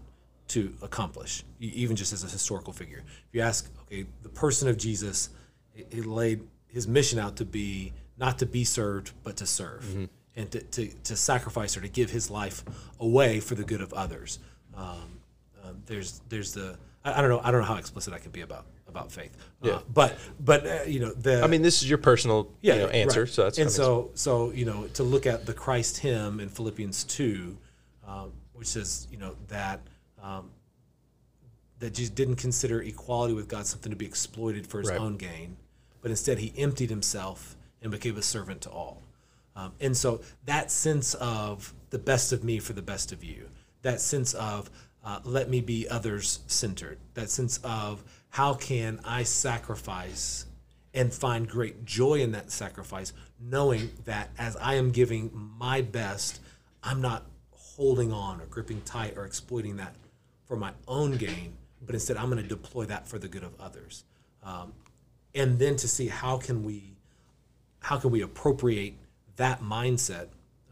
to accomplish, even just as a historical figure. If you ask, okay, the person of Jesus, he laid his mission out to be not to be served, but to serve, and to, to, to sacrifice or to give his life away for the good of others. Um, um, there's there's the I, I don't know I don't know how explicit I can be about about faith. Uh, but but uh, you know the I mean, this is your personal you know, answer, right. so that's and so so you know to look at the Christ hymn in Philippians two, um, which says you know that um, that Jesus didn't consider equality with God something to be exploited for his Right. own gain, but instead he emptied himself and became a servant to all. Um, and so that sense of the best of me for the best of you, that sense of uh, let me be others centered, that sense of how can I sacrifice and find great joy in that sacrifice, knowing that as I am giving my best, I'm not holding on or gripping tight or exploiting that for my own gain, but instead I'm going to deploy that for the good of others. Um, and then to see how can we how can we appropriate that mindset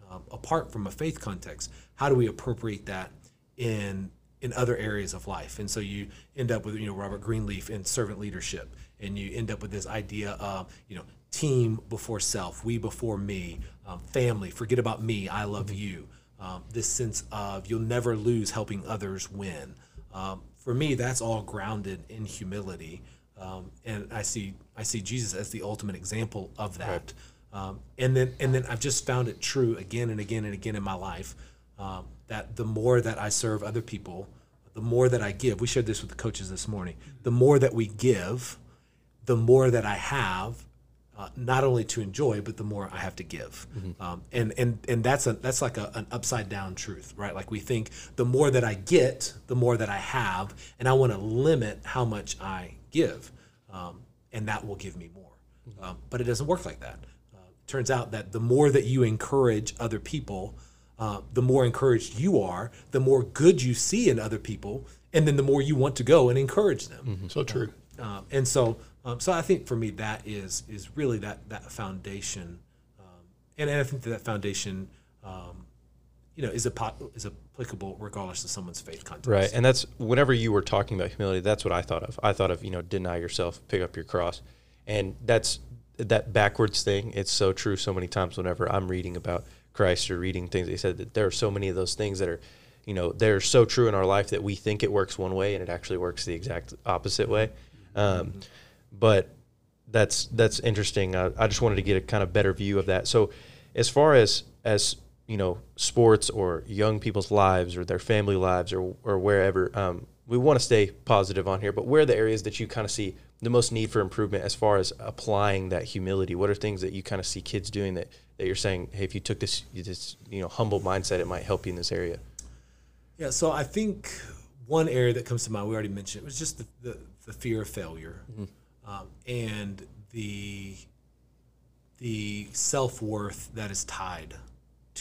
um, apart from a faith context? How do we appropriate that in in other areas of life? And so you end up with you know Robert Greenleaf in servant leadership, and you end up with this idea of you know team before self, we before me, um, family. Forget about me, I love you. Um, this sense of you'll never lose helping others win. Um, for me, that's all grounded in humility, um, and I see I see Jesus as the ultimate example of that. Um, and then and then I've just found it true again and again and again in my life um, that the more that I serve other people, the more that I give. We shared this with the coaches this morning. The more that we give, the more that I have, uh, not only to enjoy, but the more I have to give. Um, and and and that's a that's like a, an upside down truth, right? Like we think the more that I get, the more that I have, and I want to limit how much I give, um, and that will give me more. Um, but it doesn't work like that. Uh, turns out that the more that you encourage other people, uh, the more encouraged you are, the more good you see in other people, and then the more you want to go and encourage them. So true. Um, and so, um, so I think for me that is is really that that foundation, um, and, and I think that, that foundation, um, you know, is a pot, is applicable regardless of someone's faith context. Right. And that's whenever you were talking about humility, that's what I thought of. I thought of, you know, deny yourself, pick up your cross. And that's that backwards thing. It's so true so many times whenever I'm reading about Christ or reading things. They said that there are so many of those things that are, you know, they're so true in our life that we think it works one way and it actually works the exact opposite way. Um, but that's that's interesting. I, I just wanted to get a kind of better view of that. So, as far as as you know, sports or young people's lives or their family lives or or wherever, um, we want to stay positive on here. But where are the areas that you kind of see the most need for improvement as far as applying that humility? What are things that you kind of see kids doing that that you're saying, hey, if you took this this you know humble mindset, it might help you in this area? Yeah, so I think one area that comes to mind, we already mentioned, it was just the, the, the fear of failure um, and the the self worth that is tied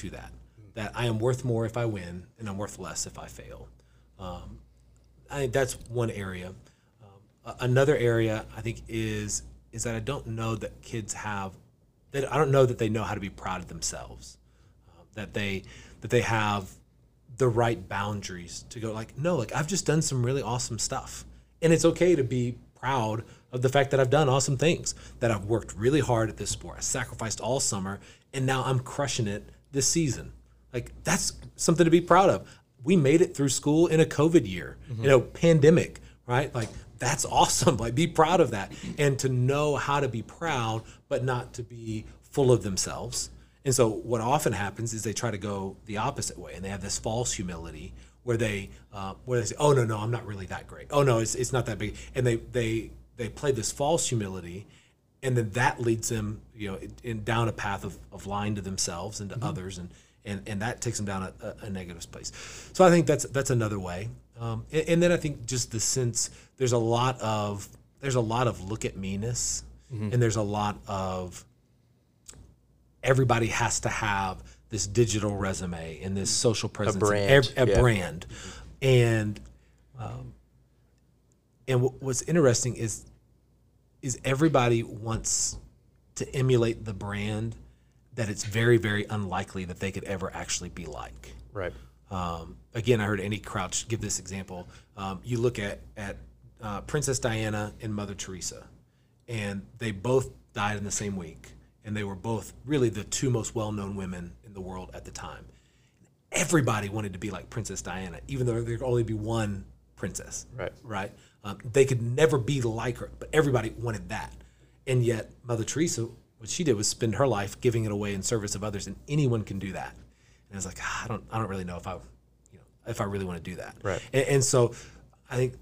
to that. That I am worth more if I win, and I'm worth less if I fail. Um, I think that's one area. Um, another area I think is is that I don't know that kids have that I don't know that they know how to be proud of themselves. Um, that they that they have the right boundaries to go like no like I've just done some really awesome stuff and it's okay to be proud of the fact that I've done awesome things that I've worked really hard at this sport I sacrificed all summer and now I'm crushing it this season. Like that's something to be proud of. We made it through school in a covid year you know pandemic right? Like that's awesome. Like be proud of that. And to know how to be proud but not to be full of themselves. And so what often happens is they try to go the opposite way, and they have this false humility where they uh, where they say, "Oh no, no, I'm not really that great. Oh no, it's, it's not that big," and they they they play this false humility, and then that leads them, you know, in, in down a path of, of lying to themselves and to others, and, and and that takes them down a, a, a negative place. So I think that's that's another way, um, and, and then I think just the sense there's a lot of there's a lot of look at meanness, and there's a lot of everybody has to have this digital resume and this social presence, and brand, ev- a yeah. brand, and um, and what, what's interesting is is everybody wants to emulate the brand that it's very very unlikely that they could ever actually be like. Right. Um, again, I heard Andy Crouch give this example. Um, you look at at uh, Princess Diana and Mother Teresa, and they both died in the same week, and they were both really the two most well-known women in the world at the time. Everybody wanted to be like Princess Diana, even though there could only be one princess. Right. Right. Um, they could never be like her, but everybody wanted that, and yet Mother Teresa, what she did was spend her life giving it away in service of others, and anyone can do that. And I was like, ah, I don't, I don't really know if I, you know, if I really want to do that. Right. And, and so, I think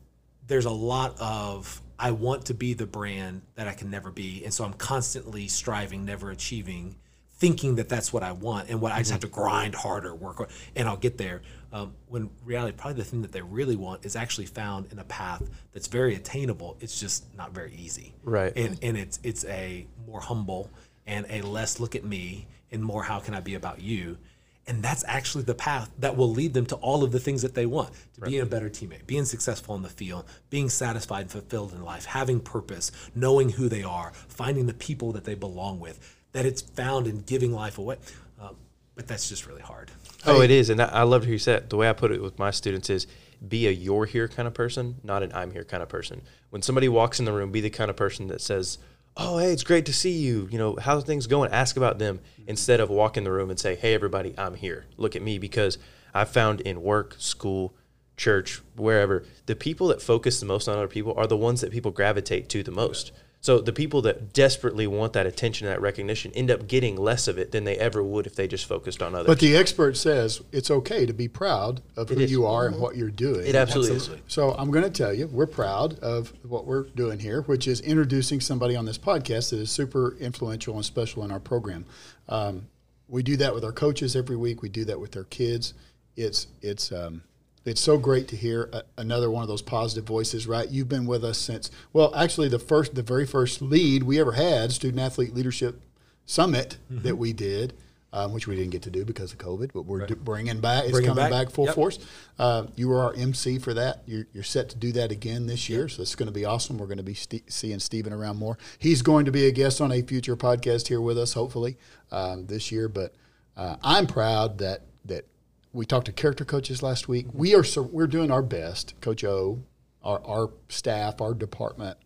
there's a lot of I want to be the brand that I can never be, and so I'm constantly striving, never achieving, thinking that that's what I want, and what I just have to grind harder, work, hard, and I'll get there. Um, when reality, probably the thing that they really want is actually found in a path that's very attainable. It's just not very easy. Right. And and it's it's a more humble and a less look at me and more how can I be about you. And that's actually the path that will lead them to all of the things that they want to being a better teammate, being successful in the field, being satisfied and fulfilled in life, having purpose, knowing who they are, finding the people that they belong with, that it's found in giving life away. Um, but that's just really hard. Oh, it is, and I how you said it. the way I put it with my students is be a you're here kind of person, not an I'm here kind of person. When somebody walks in the room, be the kind of person that says, "Oh, hey, it's great to see you. You know, how's things going?" Ask about them instead of walk in the room and say, "Hey, everybody, I'm here. Look at me." Because I found in work, school, church, wherever, the people that focus the most on other people are the ones that people gravitate to the most. So the people that desperately want that attention and that recognition end up getting less of it than they ever would if they just focused on others. But the expert says it's okay to be proud of who is. you are and what you're doing. it absolutely, is. So I'm going to tell you, we're proud of what we're doing here, which is introducing somebody on this podcast that is super influential and special in our program. Um, we do that with our coaches every week. We do that with our kids. It's it's um, it's so great to hear a, another one of those positive voices. Right, you've been with us since well, actually the first, the very first lead we ever had, student athlete leadership summit Mm-hmm. that we did, um, which we didn't get to do because of COVID, but we're do, bringing back. It's Bringing coming back. back, full Yep. force. Uh, you were our MC for that. You're, you're set to do that again this year, so it's going to be awesome. We're going to be st- seeing Stephen around more. He's going to be a guest on a future podcast here with us, hopefully um, this year. But uh, I'm proud that that we talked to character coaches last week. We are sur- we're doing our best, Coach O, our our staff, our department,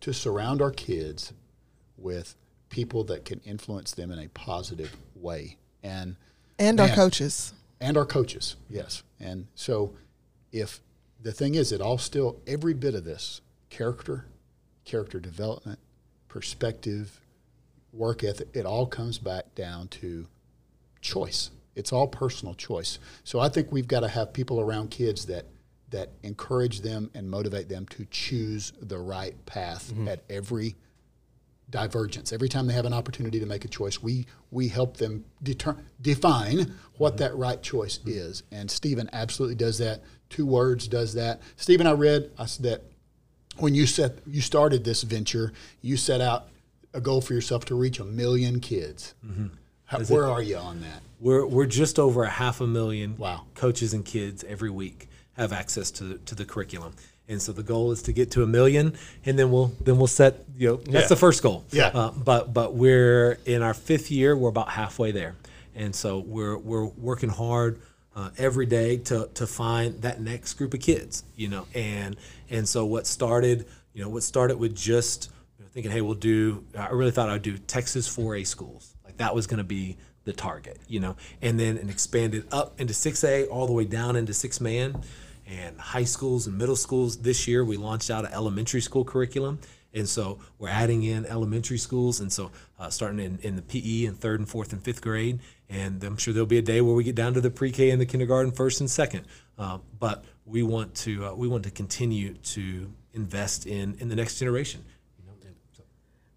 to surround our kids with people that can influence them in a positive way, and And our coaches. and our coaches, yes. And so, if the thing is, it all still every bit of this character, character development, perspective, work ethic, it all comes back down to choice. It's all personal choice. So I think we've got to have people around kids that that encourage them and motivate them to choose the right path mm-hmm. at every divergence. Every time they have an opportunity to make a choice, we we help them deter- define what mm-hmm. that right choice mm-hmm. is. And Stephen absolutely does that. Two words does that. Stephen, I read I said that when you set you started this venture, you set out a goal for yourself to reach a million kids. How, where are you on that? We're we're just over a half a million Wow. coaches and kids every week have access to the, to the curriculum. And so the goal is to get to a million, and then we'll then we'll set you know that's Yeah. the first goal. Yeah. Uh, but but we're in our fifth year. We're about halfway there, and so we're we're working hard uh, every day to to find that next group of kids. You know, and and so what started you know what started with just you know, thinking, hey, we'll do. I really thought I'd do Texas 4A schools. That was going to be the target, you know, and then and expanded up into 6A all the way down into six man and high schools and middle schools. This year we launched out an elementary school curriculum. And so we're adding in elementary schools. And so uh, starting in, in the PE in third and fourth and fifth grade. And I'm sure there'll be a day where we get down to the pre-K and the kindergarten first and second. Uh, but we want to uh, we want to continue to invest in in the next generation.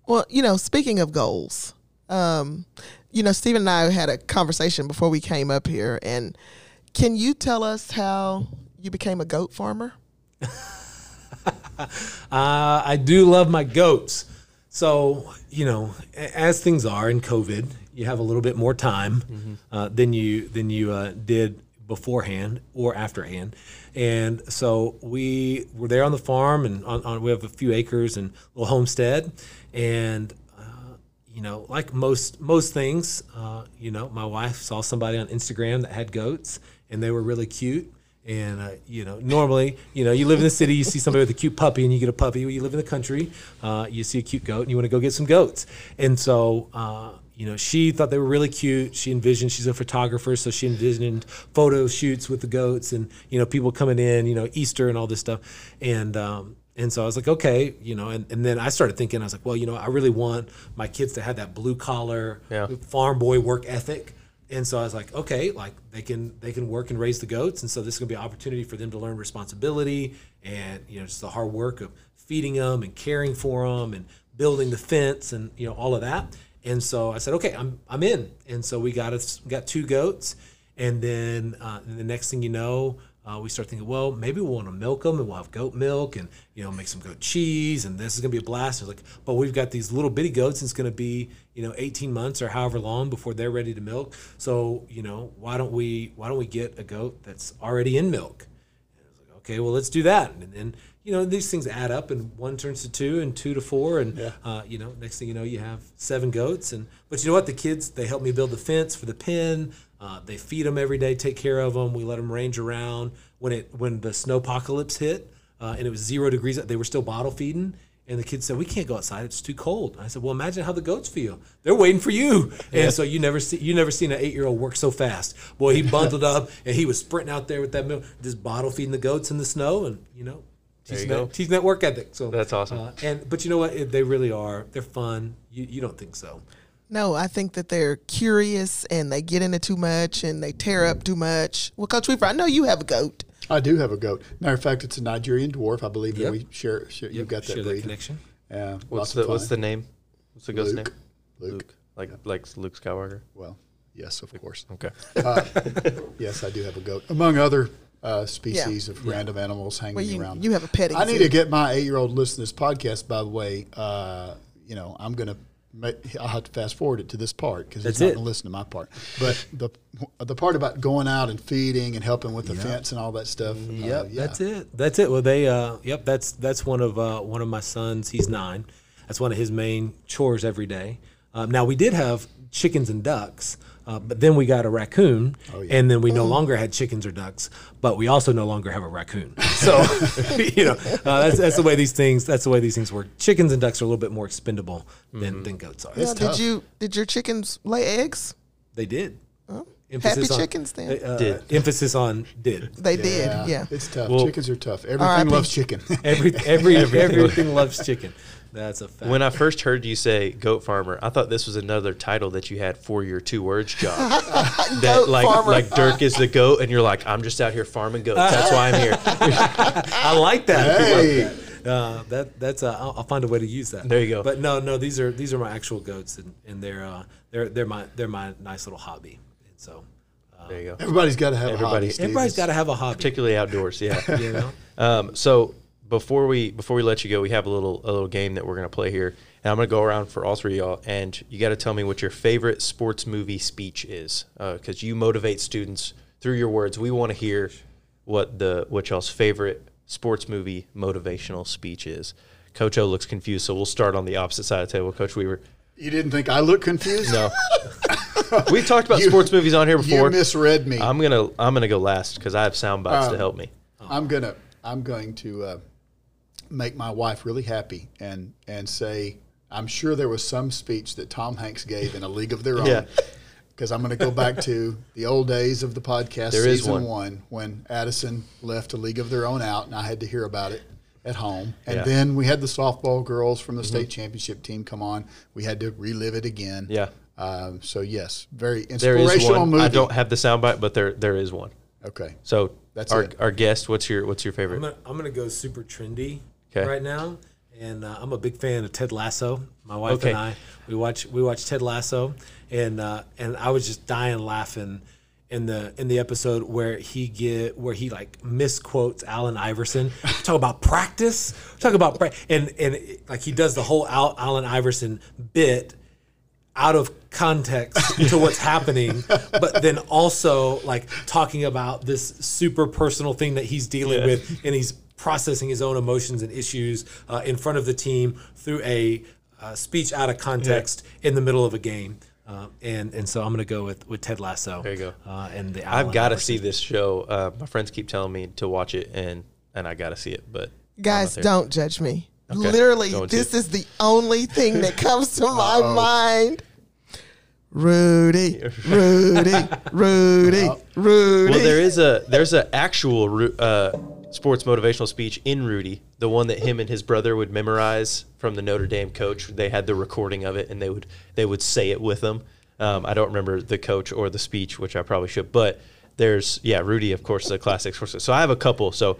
Well, you know, speaking of goals, um, you know, Stephen and I had a conversation before we came up here, and can you tell us how you became a goat farmer? Uh, I do love my goats. So, you know, as things are in COVID, you have a little bit more time uh, than you than you uh, did beforehand or afterhand. And so we were there on the farm, and on, on, we have a few acres and a little homestead. And you know, like most most things, uh, you know, my wife saw somebody on Instagram that had goats, and they were really cute. And uh, you know, normally, you know, you live in the city, you see somebody with a cute puppy, and you get a puppy. When you live in the country, uh, you see a cute goat, and you want to go get some goats. And so, uh, you know, she thought they were really cute. She envisioned she's a photographer, so she envisioned photo shoots with the goats, and you know, people coming in, you know, Easter and all this stuff. And um, and so I was like, okay, you know, and, and then I started thinking, I was like, well, you know, I really want my kids to have that blue collar Yeah. farm boy work ethic. And so I was like, okay, like they can they can work and raise the goats, and so this is gonna be an opportunity for them to learn responsibility and you know just the hard work of feeding them and caring for them and building the fence and you know all of that. And so I said, okay, I'm I'm in. And so we got us got two goats, and then uh, the next thing you know, uh, we start thinking, well, maybe we'll want to milk them and we'll have goat milk and you know make some goat cheese and this is gonna be a blast. It's like, but we've got these little bitty goats. And it's gonna be you know 18 months or however long before they're ready to milk. So you know why don't we why don't we get a goat that's already in milk? Like, okay, well let's do that. And then you know these things add up, and one turns to two, and two to four, and uh, you know next thing you know you have seven goats. And but you know what? The kids they helped me build the fence for the pen. Uh, they feed them every day, take care of them. We let them range around. When it when the snowpocalypse hit uh, and it was zero degrees, they were still bottle feeding. And the kids said, "We can't go outside; it's too cold." I said, "Well, imagine how the goats feel. They're waiting for you." And so you never see you never seen an eight year old work so fast. Boy, he bundled up and he was sprinting out there with that milk, just bottle feeding the goats in the snow, and you know, teaching that, teaching that work ethic. So That's awesome. Uh, and but you know what? It- They really are. They're fun. You you don't think so? No, I think that they're curious and they get into too much and they tear up too much. Well, Coach Weaver, I know you have a goat. I do have a goat. Matter of fact, it's a Nigerian dwarf. I believe Yep. that we share. share you've got that Share breed. that connection. Yeah. What's the What's the name? What's the ghost Luke. name? Luke. Luke. Like like Luke Skywalker. Well, yes, of course. Okay. Yes, I do have a goat, among other uh, species of random animals hanging Well, you, around. you have a petting I need zoo. to get my eight-year-old listen to this podcast. By the way, uh, you know, I'm gonna ma- I'll have to fast forward it to this part because he's not going to listen to my part. But the the part about going out and feeding and helping with the fence and all that stuff. uh, yeah, That's it. That's it. Well, they. Uh, yep. That's that's one of uh, one of my sons. He's nine. That's one of his main chores every day. Um, now we did have chickens and ducks, uh, but then we got a raccoon, and then we no longer had chickens or ducks, but we also no longer have a raccoon. So you know uh, that's that's the way these things. That's the way these things work. Chickens and ducks are a little bit more expendable than, than goats are. Now, did you did your chickens lay eggs? They did. Happy on- chickens then. uh, Did. Emphasis on did. They did. Yeah. It's tough. Well- Chickens are tough. Everything R.I.P. loves chicken. Every every everything loves chicken. That's a fact. When I first heard you say goat farmer, I thought this was another title that you had for your two words job. that Goat like farmer. like Dirk is the goat, and you're like, I'm just out here farming goats. That's why I'm here. I like that. Hey. Uh, that that's uh, I'll, I'll find a way to use that. There you go. But no, no, these are these are my actual goats, and, and they're uh, they're they're my they're my nice little hobby. And so There you go. Everybody's got to have Everybody, a hobby. Everybody's got to have a hobby. Particularly outdoors, yeah. You know, Um, so before we before we let you go, we have a little a little game that we're gonna play here, and I'm gonna go around for all three of y'all, and you got to tell me what your favorite sports movie speech is, because you motivate students through your words. We want to hear what the what y'all's favorite sports movie motivational speech is. Coach O looks confused, so we'll start on the opposite side of the table. Coach Weaver, You didn't think I look confused? no. We've talked about You- sports movies on here before. You misread me. I'm gonna I'm gonna go last because I have sound bites to Um, help me. I'm gonna I'm going to uh, make my wife really happy and and say I'm sure there was some speech that Tom Hanks gave in a league of their own. Yeah. Because I'm going to go back to the old days of the podcast, There is season one. when Addison left a league of their own out, and I had to hear about it at home. And Yeah. Mm-hmm. then we had the softball girls from the state championship team come on. We had to relive it again. Yeah. Um, so yes, very There inspirational is one. movie. I don't have the soundbite, but there there is one. Okay. So That's our it. our guest. What's your what's your I'm favorite? gonna, I'm gonna go super trendy 'Kay. right now, and uh, I'm a big fan of Ted Lasso. My wife Okay. and I we watch we watch Ted Lasso, and uh, and I was just dying laughing in the in the episode where he get where he like misquotes Allen Iverson. Talk about practice. Talk about pra- and and like he does the whole Al, Allen Iverson bit out of context to what's happening, but then also like talking about this super personal thing that he's dealing with, and he's processing his own emotions and issues uh, in front of the team through a uh, speech out of context in the middle of a game. Uh, and and so I'm going to go with, with Ted Lasso. There you go. Uh, and the I've got to see this show. Uh, my friends keep telling me to watch it, and and I got to see it. But Guys, don't judge me. Okay. Literally, Going to. this is the only thing that comes to my mind. Rudy, Rudy, Rudy, Rudy. well, there is a there's an actual uh, sports motivational speech in Rudy, the one that him and his brother would memorize from the Notre Dame coach. They had the recording of it, and they would they would say it with them. Um, I don't remember the coach or the speech, which I probably should, but there's yeah, Rudy, of course, is a classic sports. So I have a couple. So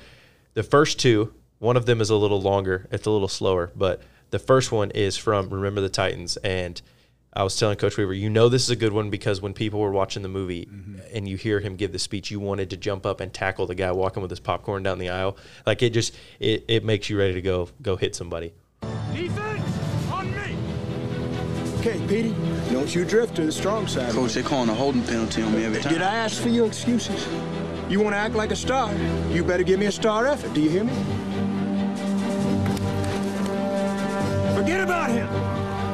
the first two, one of them is a little longer, it's a little slower, but the first one is from Remember the Titans, and I was telling Coach Weaver, you know this is a good one because when people were watching the movie mm-hmm. and you hear him give the speech, you wanted to jump up and tackle the guy walking with his popcorn down the aisle. Like it just it, it makes you ready to go go hit somebody. Defense on me. Okay, Petey, don't you drift to the strong side. Coach, they're calling a holding penalty on me every time. Did I ask for your excuses? You want to act like a star? You better give me a star effort. Do you hear me? Forget about him.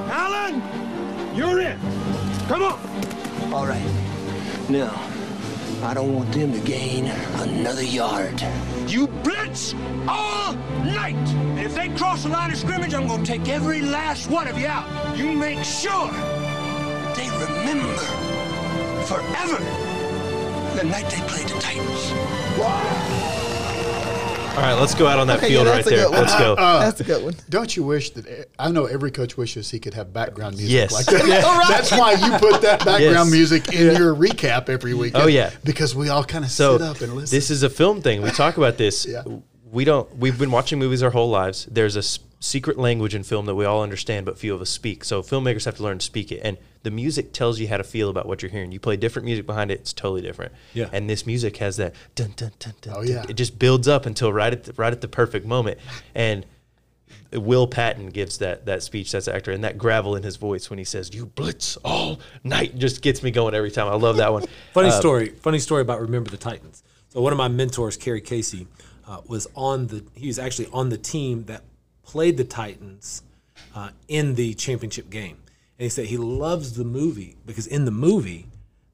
Allen, you're in. Come on. All right. Now, I don't want them to gain another yard. You blitz all night. And if they cross the line of scrimmage, I'm gonna take every last one of you out. You make sure They remember forever the night they played the Titans. All right, let's go out on that Okay, field yeah, right there. one. Let's go. Uh, uh, that's a good one. Don't you wish that I know every coach wishes he could have background music Yes. like that. That's why you put that background Yes. music in your recap every week. Oh, yeah. because we all kind of so sit up and listen. this is a film thing. We talk about this. Yeah. We don't. We've been watching movies our whole lives. There's a s- secret language in film that we all understand, but few of us speak. So filmmakers have to learn to speak it, and the music tells you how to feel about what you're hearing. You play different music behind it; it's totally different. Yeah. And this music has that dun dun dun dun. Oh, dun. yeah. It just builds up until right at the, right at the perfect moment, and Will Patton gives that that speech. That's the actor, and that gravel in his voice when he says "You blitz all night" just gets me going every time. I love that one. Funny Uh, story. Funny story about Remember the Titans. So one of my mentors, Kerry Casey, uh, was on the. He was actually on the team that played the Titans uh, in the championship game, he said he loves the movie because in the movie.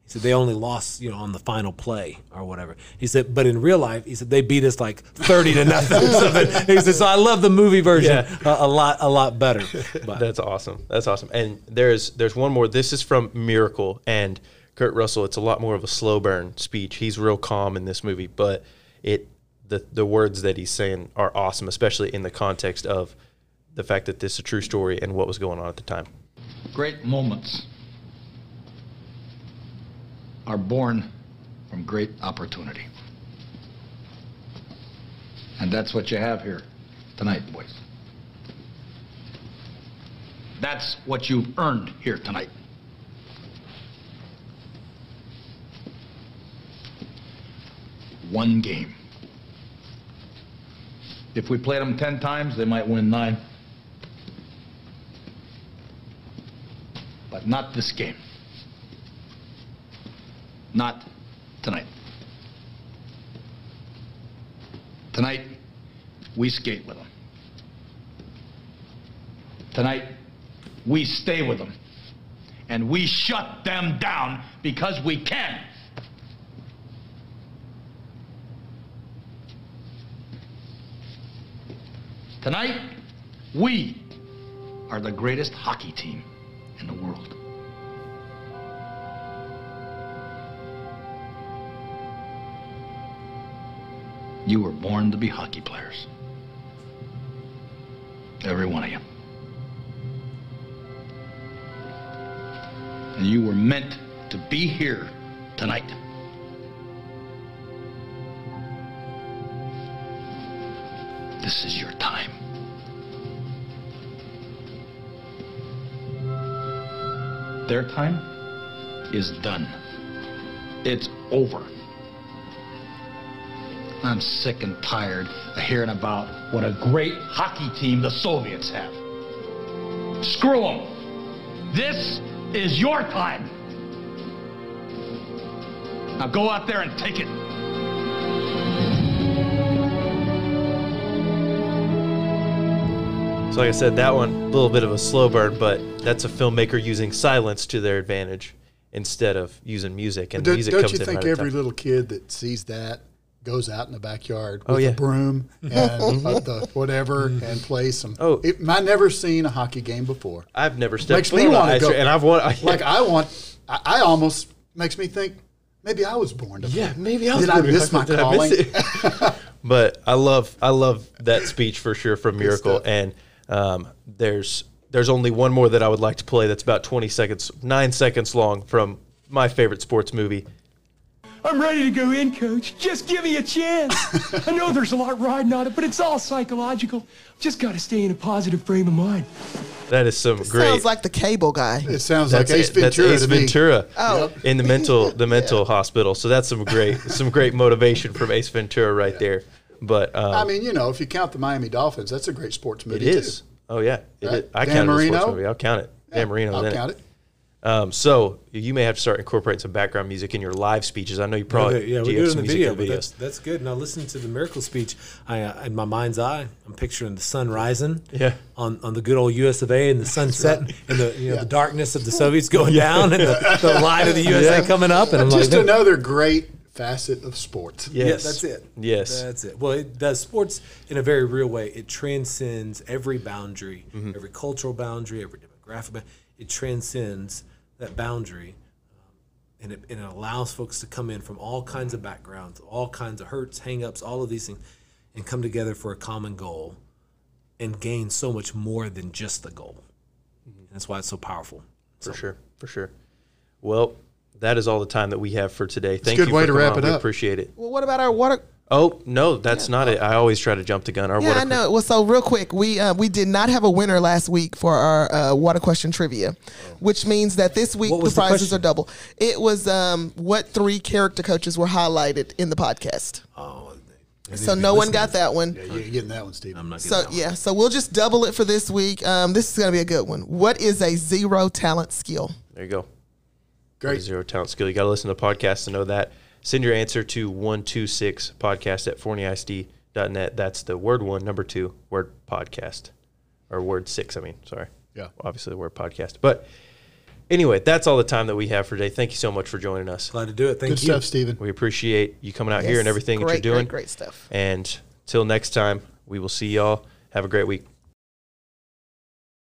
He said they only lost, you know, on the final play or whatever. He said, but in real life, he said they beat us like thirty to nothing. He said, so I love the movie version Yeah. a, a lot, a lot better. But That's awesome. That's awesome. And there's there's one more. This is from Miracle and Kurt Russell. It's a lot more of a slow burn speech. He's real calm in this movie, but it the the words that he's saying are awesome, especially in the context of the fact that this is a true story and what was going on at the time. Great moments are born from great opportunity. And that's what you have here tonight, boys. That's what you've earned here tonight. One game. If we played them 10 times, they might win nine. But not this game. Not tonight. Tonight, we skate with them. Tonight, we stay with them. And we shut them down because we can. Tonight, we are the greatest hockey team in the world. You were born to be hockey players. Every one of you. And you were meant to be here tonight. This is your time. Their time is done. It's over. I'm sick and tired of hearing about what a great hockey team the Soviets have. Screw them. This is your time. Now go out there and take it. So, like I said, that one a little bit of a slow burn, but that's a filmmaker using silence to their advantage instead of using music. And Don't, music don't comes you in think right every little kid that sees that goes out in the backyard Oh, with yeah. a broom and the whatever and play some? Oh. it, I never seen a hockey game before. I've never stepped makes me want to go, and I've won. like I want. I, I almost makes me think maybe I was born to. Yeah, play. maybe I was Did I miss my Did I calling? miss but I love I love that speech for sure from Miracle. And um, there's there's only one more that I would like to play. That's about 20 seconds, nine seconds long from my favorite sports movie. I'm ready to go in, coach. Just give me a chance. I know there's a lot riding on it, but it's all psychological. Just got to stay in a positive frame of mind. That is some great. Sounds like the cable guy. It sounds That's like Ace it. That's Ventura Ace to me. Ventura Oh. in the mental the mental hospital. So that's some great some great motivation from Ace Ventura right there. But um, I mean, you know, if you count the Miami Dolphins, that's a great sports movie is. too. Oh yeah, it Right? is. I Dan count it as a Marino? sports movie. I'll count it. Dan Marino's I'll count it. it. Um, so you may have to start incorporating some background music in your live speeches. I know you probably yeah, do we you do it in the video, but that's, that's good. Now listen to the miracle speech. I, uh, in my mind's eye, I'm picturing the sun rising. Yeah. On, on the good old U.S. of A. and the sunset and the you know the darkness of the Soviets going down and the, the light of the USA Yeah. coming up and I'm Just like, another great facet of sports. Yes. Yeah, that's it. Yes. That's it. Well, it does sports in a very real way. It transcends every boundary, Mm-hmm. every cultural boundary, every demographic. It transcends that boundary, um, and, it, and it allows folks to come in from all kinds of backgrounds, all kinds of hurts, hangups, all of these things, and come together for a common goal, and gain so much more than just the goal. And that's why it's so powerful. For sure, for sure. Well, that is all the time that we have for today. Thank good you way for to coming wrap on. it We up. appreciate it. Well, what about our water? Oh no, that's not it. I always try to jump the gun. Our Yeah, water I know. Well, so real quick, we uh, we did not have a winner last week for our uh, water question trivia, which means that this week the was the prizes are double. It was um, what three character coaches were highlighted in the podcast. Oh, So no one got that one. Yeah, you're getting that one, Steve. I'm not getting So that one. yeah, so we'll just double it for this week. Um, this is going to be a good one. What is a zero talent skill? There you go. Great. Zero talent skill. You got to listen to the podcast to know that. Send your answer to 126 podcast at forneyisd.net. That's the word one, number two, word podcast. Or word six, I mean, sorry. Yeah. Obviously, the word podcast. But anyway, that's all the time that we have for today. Thank you so much for joining us. Glad to do it. Thank Good you. stuff, Stephen. We appreciate you coming out here and everything that you're doing. Great, great stuff. And till next time, we will see y'all. Have a great week.